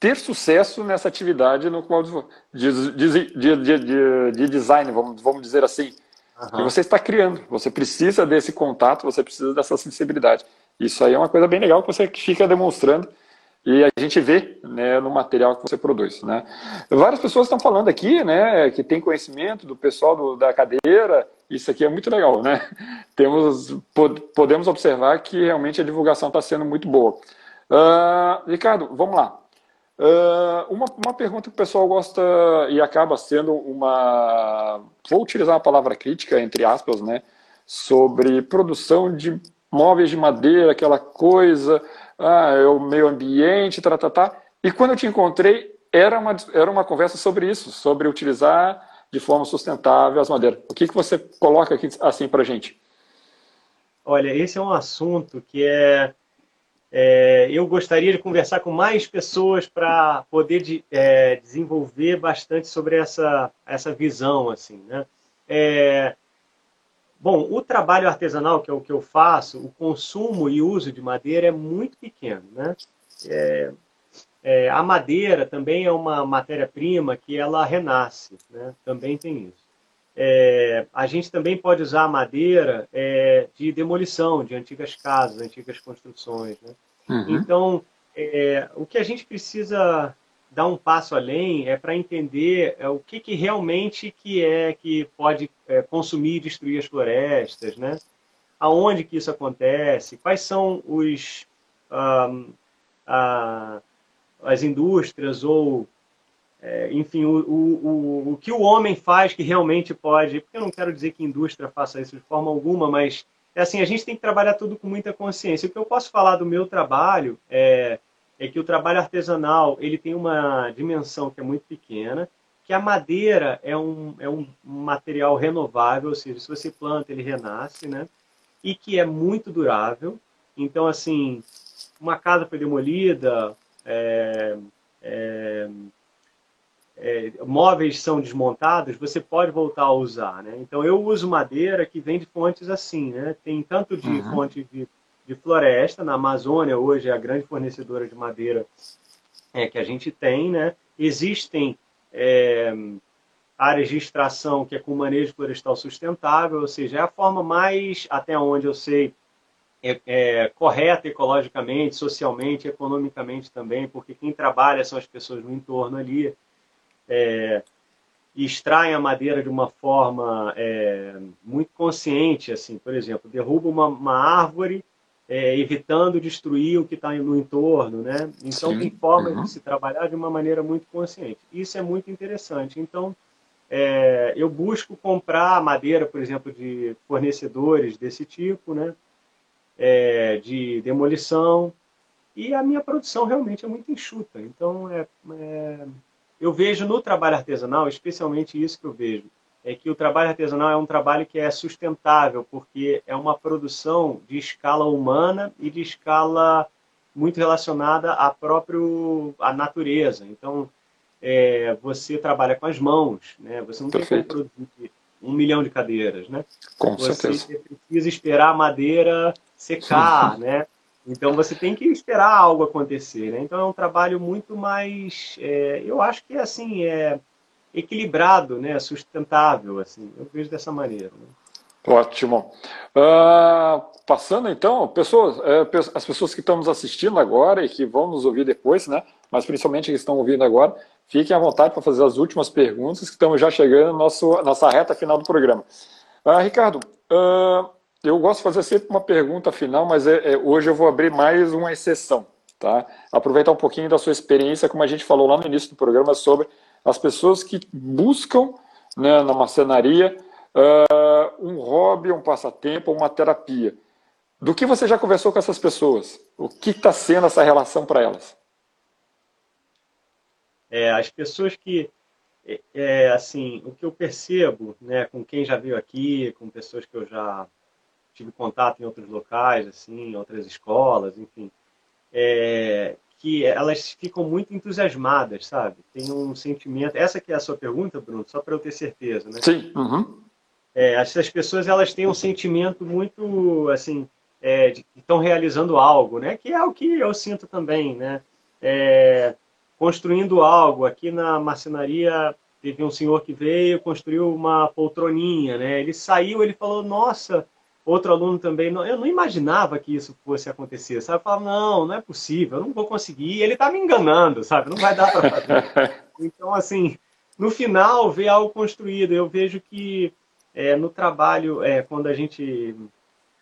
ter sucesso nessa atividade no qual de, de, de, de design, vamos, vamos dizer assim. Uhum. E você está criando, você precisa desse contato, você precisa dessa sensibilidade. Isso aí é uma coisa bem legal que você fica demonstrando e a gente vê né, no material que você produz. Né? Várias pessoas estão falando aqui né, que tem conhecimento do pessoal do, da cadeira, isso aqui é muito legal. Né? Temos, podemos observar que realmente a divulgação está sendo muito boa. Uh, Ricardo, vamos lá. Uh, uma, uma pergunta que o pessoal gosta e acaba sendo uma. Vou utilizar a palavra crítica, entre aspas, né? Sobre produção de móveis de madeira, aquela coisa, ah, é o meio ambiente, tá, tá, tá. E quando eu te encontrei, era uma, era uma conversa sobre isso, sobre utilizar de forma sustentável as madeiras. O que, que você coloca aqui assim para gente? Olha, esse é um assunto que é é, eu gostaria de conversar com mais pessoas para poder de, é, desenvolver bastante sobre essa, essa visão. assim, né? É, bom, o trabalho artesanal, que é o que eu faço, o consumo e uso de madeira é muito pequeno. Né? É, é, a madeira também é uma matéria-prima que ela renasce, né? também tem isso. É, a gente também pode usar a madeira é, de demolição de antigas casas, antigas construções. Né? Uhum. Então, é, o que a gente precisa dar um passo além é para entender é, o que, que, realmente que é que pode é, consumir e destruir as florestas, né? Aonde que isso acontece? Quais são os um, a, as indústrias ou é, enfim, o, o, o, que o homem faz que realmente pode, porque eu não quero dizer que a indústria faça isso de forma alguma, mas é assim, a gente tem que trabalhar tudo com muita consciência. O que eu posso falar do meu trabalho é, é que o trabalho artesanal ele tem uma dimensão que é muito pequena, que a madeira é um, é um material renovável, ou seja, se você planta, ele renasce, né? E que é muito durável. Então, assim, uma casa foi demolida, é, é, é, móveis são desmontados, você pode voltar a usar, né? Então eu uso madeira que vem de fontes assim, né? Tem tanto de uhum. fonte de, de, floresta, na Amazônia hoje é a grande fornecedora de madeira é, que a gente tem, né? Existem é, áreas de extração que é com manejo florestal sustentável, ou seja, é a forma mais, até onde eu sei, é, é, correta ecologicamente, socialmente, economicamente também, porque quem trabalha são as pessoas no entorno ali, é, extraem a madeira de uma forma é, muito consciente, assim, por exemplo, derruba uma, uma árvore é, evitando destruir o que está no entorno, né? Então Sim. tem formas uhum. de se trabalhar de uma maneira muito consciente. Isso é muito interessante. Então é, eu busco comprar madeira, por exemplo, de fornecedores desse tipo, né? É, de demolição e a minha produção realmente é muito enxuta. Então é, é eu vejo no trabalho artesanal, especialmente isso que eu vejo, é que o trabalho artesanal é um trabalho que é sustentável, porque é uma produção de escala humana e de escala muito relacionada à própria à natureza. Então, é, você trabalha com as mãos, né? Você não Perfeito. tem como produzir um milhão de cadeiras, né? Com você certeza. precisa esperar a madeira secar, né? Então você tem que esperar algo acontecer, né? Então é um trabalho muito mais, é, eu acho que assim é equilibrado, né? Sustentável, assim. Eu vejo dessa maneira. Né? Ótimo. Uh, passando então, pessoas, é, as pessoas que estão nos assistindo agora e que vão nos ouvir depois, né? Mas principalmente que estão ouvindo agora, fiquem à vontade para fazer as últimas perguntas que estamos já chegando na nossa, nossa reta final do programa. Uh, Ricardo, uh, eu gosto de fazer sempre uma pergunta final, mas é, é, hoje eu vou abrir mais uma exceção. Tá? Aproveitar um pouquinho da sua experiência, como a gente falou lá no início do programa, sobre as pessoas que buscam né, na marcenaria uh, um hobby, um passatempo, uma terapia. Do que você já conversou com essas pessoas? O que está sendo essa relação para elas? É, as pessoas que é, é, assim o que eu percebo né com quem já veio aqui com pessoas que eu já tive contato em outros locais, assim, em outras escolas, enfim, é, que elas ficam muito entusiasmadas, sabe? Tem um sentimento. Essa que é a sua pergunta, Bruno, só para eu ter certeza, né? Sim. Uhum. É, essas pessoas elas têm um sentimento muito assim é, de que estão realizando algo, né? Que é o que eu sinto também, né? É, construindo algo aqui na marcenaria teve um senhor que veio construiu uma poltroninha, né? Ele saiu, ele falou, nossa, outro aluno também, eu não imaginava que isso fosse acontecer, sabe? Eu falava, não, não é possível, eu não vou conseguir. Ele está me enganando, sabe? Não vai dar para fazer. então, assim, no final, ver algo construído, eu vejo que é, no trabalho, é, quando a gente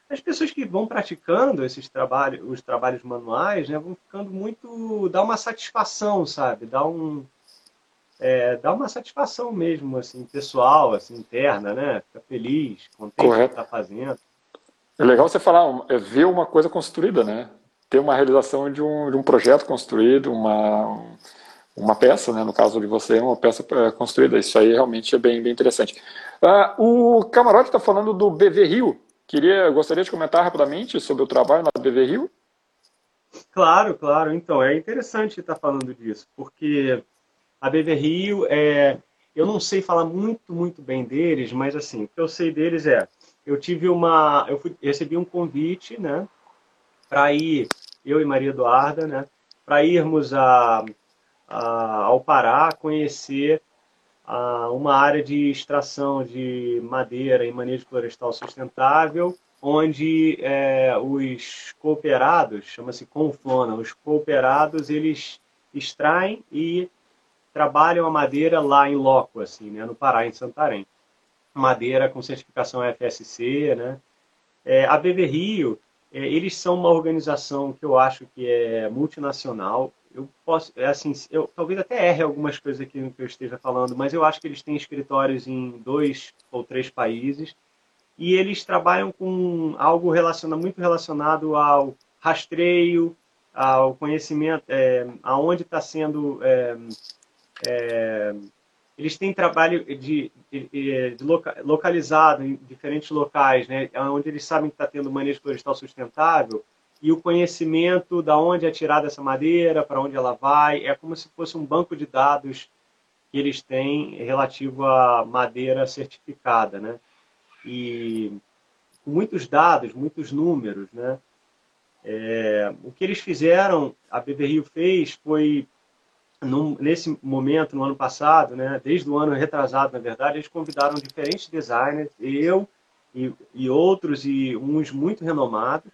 as pessoas que vão praticando esses trabalhos, os trabalhos manuais, né, vão ficando muito, dá uma satisfação, sabe? Dá um, é, dá uma satisfação mesmo, assim, pessoal, assim, interna, né? Fica feliz, contente Correto. que está fazendo. É legal você falar, é ver uma coisa construída, né? Ter uma realização de um, de um projeto construído, uma, uma peça, né? No caso de você, uma peça é, construída. Isso aí realmente é bem, bem interessante. Uh, o Camarote está falando do BV Rio. Queria, gostaria de comentar rapidamente sobre o trabalho na BV Rio? Claro, claro. Então, é interessante estar falando disso, porque a BV Rio, é, eu não sei falar muito, muito bem deles, mas assim, o que eu sei deles é, eu tive uma, eu fui, recebi um convite, né, para ir, eu e Maria Eduarda, né, para irmos a, a, ao Pará conhecer a, uma área de extração de madeira e manejo florestal sustentável, onde é, os cooperados, chama-se Conflona, os cooperados eles extraem e trabalham a madeira lá em loco, assim, né, no Pará, em Santarém. Madeira com certificação FSC, né? É, a BV Rio, é, eles são uma organização que eu acho que é multinacional. Eu posso, é assim, eu talvez até erre algumas coisas aqui no que eu esteja falando, mas eu acho que eles têm escritórios em dois ou três países e eles trabalham com algo relacionado, muito relacionado ao rastreio, ao conhecimento, é, aonde está sendo é, é, eles têm trabalho de, de, de, loca, localizado em diferentes locais, né, onde eles sabem que está tendo manejo florestal sustentável e o conhecimento da onde é tirada essa madeira, para onde ela vai, é como se fosse um banco de dados que eles têm relativo à madeira certificada, né? E muitos dados, muitos números, né? É, o que eles fizeram, a BB Rio fez, foi num, nesse momento, no ano passado, né, desde o ano retrasado, na verdade, eles convidaram diferentes designers, eu e, e outros, e uns muito renomados,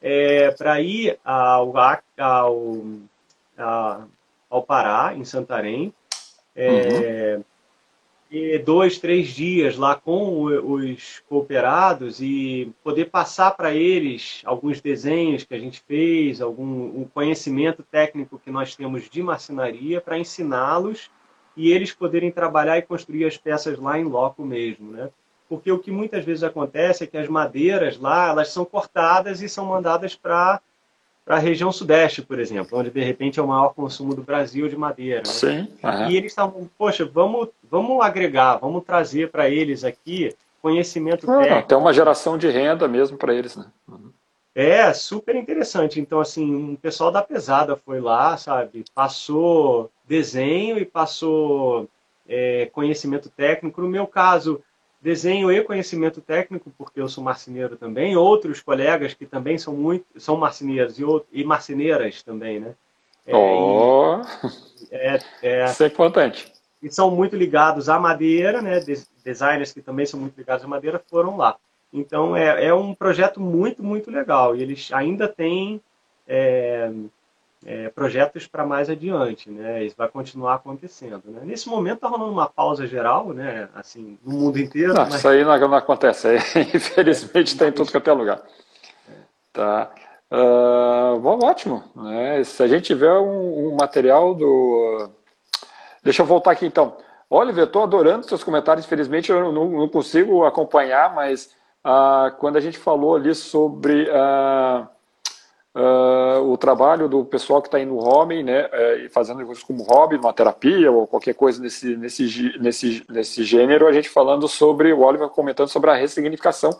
é, para ir ao, ao, ao Pará, em Santarém, é, uhum dois, três dias lá com os cooperados e poder passar para eles alguns desenhos que a gente fez, algum um conhecimento técnico que nós temos de marcenaria para ensiná-los e eles poderem trabalhar e construir as peças lá em loco mesmo, né? Porque o que muitas vezes acontece é que as madeiras lá, elas são cortadas e são mandadas para para a região sudeste, por exemplo, onde de repente é o maior consumo do Brasil de madeira. Né? Sim. Uhum. E eles estavam, poxa, vamos, vamos agregar, vamos trazer para eles aqui conhecimento ah, técnico. Tem uma geração de renda mesmo para eles, né? Uhum. É, super interessante. Então, assim, um pessoal da pesada foi lá, sabe? Passou desenho e passou é, conhecimento técnico. No meu caso, desenho e conhecimento técnico, porque eu sou marceneiro também, outros colegas que também são muito são marceneiros e, e marceneiras também, né? É, oh. é, é, Isso é importante. E são muito ligados à madeira, né? Designers que também são muito ligados à madeira foram lá. Então é, é um projeto muito, muito legal. E eles ainda têm é, é, projetos para mais adiante, né? Isso vai continuar acontecendo, né? Nesse momento está rolando uma pausa geral, né? Assim, no mundo inteiro. Não, mas... Isso aí não, não acontece. Infelizmente está em tudo que é lugar. Tá. Uh, bom, ótimo. Né? Se a gente tiver um, um, material do. Deixa eu voltar aqui então. Oliver, estou adorando seus comentários. Infelizmente eu não, não consigo acompanhar, mas uh, quando a gente falou ali sobre. Uh, uh, o trabalho do pessoal que está indo hobby, né, é, fazendo isso como hobby, uma terapia ou qualquer coisa nesse, nesse, nesse, nesse gênero, a gente falando sobre, o Oliver comentando sobre a ressignificação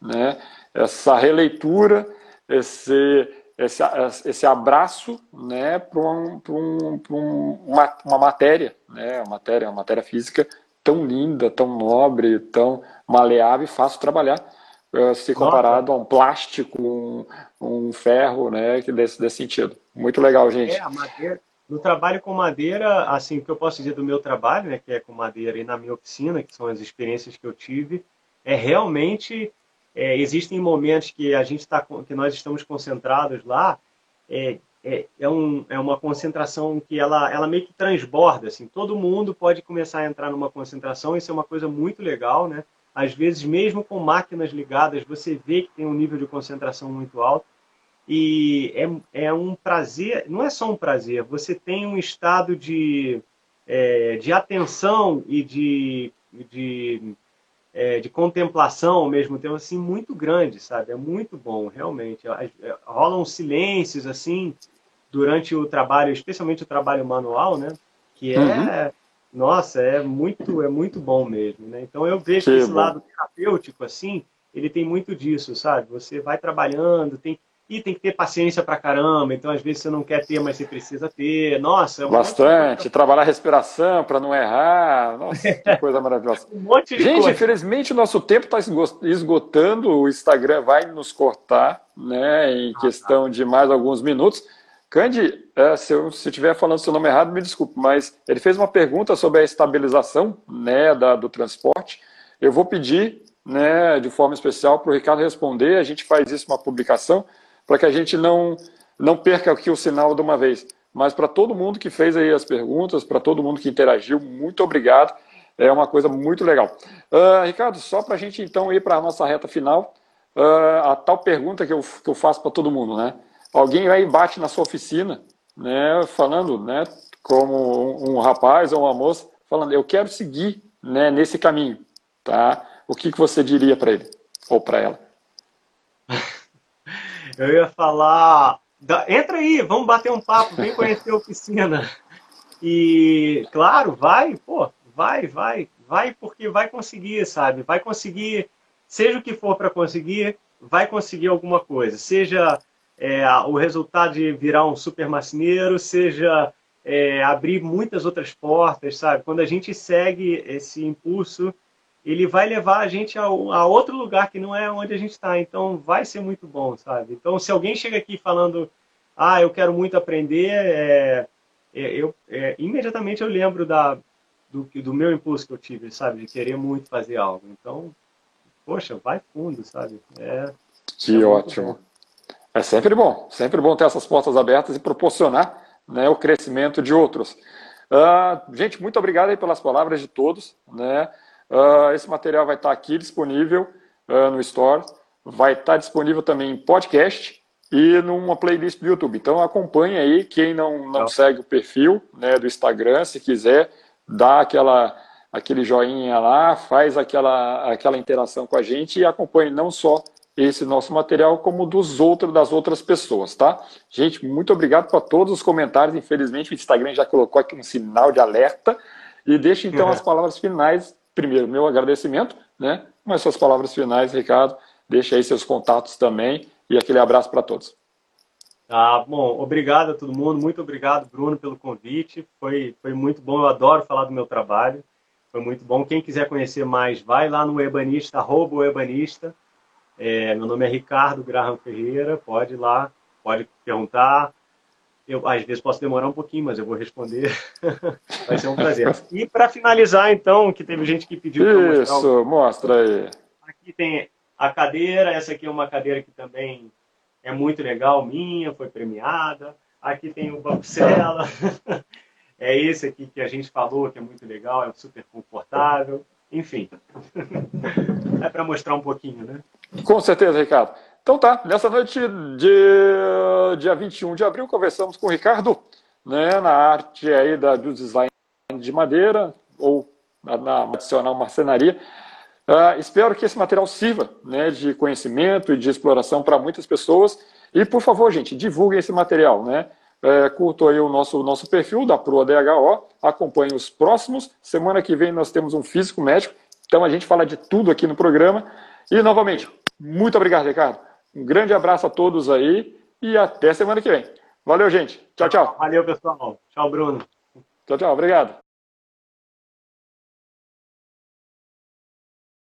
né? essa releitura, esse, esse, esse abraço né, para um, um, um, uma, uma matéria, né, uma matéria, uma matéria física tão linda, tão nobre, tão maleável e fácil trabalhar, se comparado Nossa. a um plástico, um, um ferro, né, que desse, desse sentido. Muito legal, gente. É, a madeira, no trabalho com madeira, assim, o que eu posso dizer do meu trabalho, né, que é com madeira, e na minha oficina, que são as experiências que eu tive, é realmente é, existem momentos que a gente está, que nós estamos concentrados lá, é, é, é, um, é uma concentração que ela, ela meio que transborda, assim, todo mundo pode começar a entrar numa concentração, isso é uma coisa muito legal, né? Às vezes, mesmo com máquinas ligadas, você vê que tem um nível de concentração muito alto, e é, é um prazer, não é só um prazer, você tem um estado de, é, de atenção e de, de, é, de contemplação ao mesmo tempo, assim, muito grande, sabe? É muito bom, realmente. É, rolam silêncios, assim, durante o trabalho, especialmente o trabalho manual, né? Que é, uhum. Nossa, é muito, é muito bom mesmo, né? Então eu vejo esse bom. lado terapêutico, assim, ele tem muito disso, sabe? Você vai trabalhando, tem e tem que ter paciência pra caramba, então às vezes você não quer ter, mas você precisa ter. Nossa, é Bastante, trabalhar a respiração para não errar. Nossa, que coisa maravilhosa. um monte de Gente, coisa. infelizmente o nosso tempo está esgotando, o Instagram vai nos cortar, né, em ah, questão tá. de mais alguns minutos. Candy, é, se eu estiver falando seu nome errado, me desculpe, mas ele fez uma pergunta sobre a estabilização né, da, do transporte. Eu vou pedir né, de forma especial para o Ricardo responder. A gente faz isso uma publicação para que a gente não, não perca aqui o sinal de uma vez. Mas para todo mundo que fez aí as perguntas, para todo mundo que interagiu, muito obrigado. É uma coisa muito legal. Uh, Ricardo, só para a gente então ir para a nossa reta final, uh, a tal pergunta que eu, que eu faço para todo mundo, né? Alguém aí bate na sua oficina, né, falando, né, como um, um rapaz ou uma moça, falando, eu quero seguir né, nesse caminho, tá? O que, que você diria para ele ou para ela? Eu ia falar. Entra aí, vamos bater um papo, vem conhecer a oficina. E, claro, vai, pô, vai, vai, vai, porque vai conseguir, sabe? Vai conseguir, seja o que for para conseguir, vai conseguir alguma coisa. Seja é, o resultado de virar um super macineiro, seja é, abrir muitas outras portas, sabe? Quando a gente segue esse impulso ele vai levar a gente a, a, outro lugar que não é onde a gente está. Então, vai ser muito bom, sabe? Então, se alguém chega aqui falando, ah, eu quero muito aprender, é, é, eu, é, imediatamente eu lembro da, do, do meu impulso que eu tive, sabe? De querer muito fazer algo. Então, poxa, vai fundo, sabe? É, que é ótimo. É sempre bom, sempre bom ter essas portas abertas e proporcionar né, o crescimento de outros. Uh, gente, muito obrigado aí pelas palavras de todos, né? Uh, esse material vai estar aqui disponível uh, no Store, vai estar disponível também em podcast e numa playlist do YouTube. Então acompanhe aí, quem não, não segue o perfil né, do Instagram, se quiser, dá aquela, aquele joinha lá, faz aquela, aquela interação com a gente e acompanhe não só esse nosso material, como dos outros, das outras pessoas, tá? Gente, muito obrigado por todos os comentários. Infelizmente, o Instagram já colocou aqui um sinal de alerta. E deixe então uhum. as palavras finais primeiro, meu agradecimento, né? Mas suas palavras finais, Ricardo, deixa aí seus contatos também e aquele abraço para todos. Ah, bom, obrigado a todo mundo, muito obrigado, Bruno, pelo convite. Foi, foi muito bom, eu adoro falar do meu trabalho. Foi muito bom. Quem quiser conhecer mais, vai lá no Ebanista, arroba o Ebanista. É, meu nome é Ricardo Graham Ferreira, pode ir lá, pode perguntar. Eu, às vezes posso demorar um pouquinho, mas eu vou responder. Vai ser um prazer. E para finalizar, então, que teve gente que pediu Isso, mostra aí. Aqui tem a cadeira, essa aqui é uma cadeira que também é muito legal, minha, foi premiada. Aqui tem o Bancela. é esse aqui que a gente falou, que é muito legal, é super confortável. Enfim, é para mostrar um pouquinho, né? Com certeza, Ricardo. Então tá, nessa noite de dia 21 de abril, conversamos com o Ricardo, né, na arte aí da, do design de madeira, ou na, na adicional marcenaria. Uh, espero que esse material sirva né, de conhecimento e de exploração para muitas pessoas. E, por favor, gente, divulguem esse material. Né? É, curto aí o nosso, nosso perfil da Proa DHO, acompanhe os próximos. Semana que vem nós temos um físico médico, então a gente fala de tudo aqui no programa. E, novamente, Muito obrigado, Ricardo. Um grande abraço a todos aí e até semana que vem. Valeu, gente. Tchau, tchau. Valeu, pessoal. Tchau, Bruno. Tchau, tchau. Obrigado.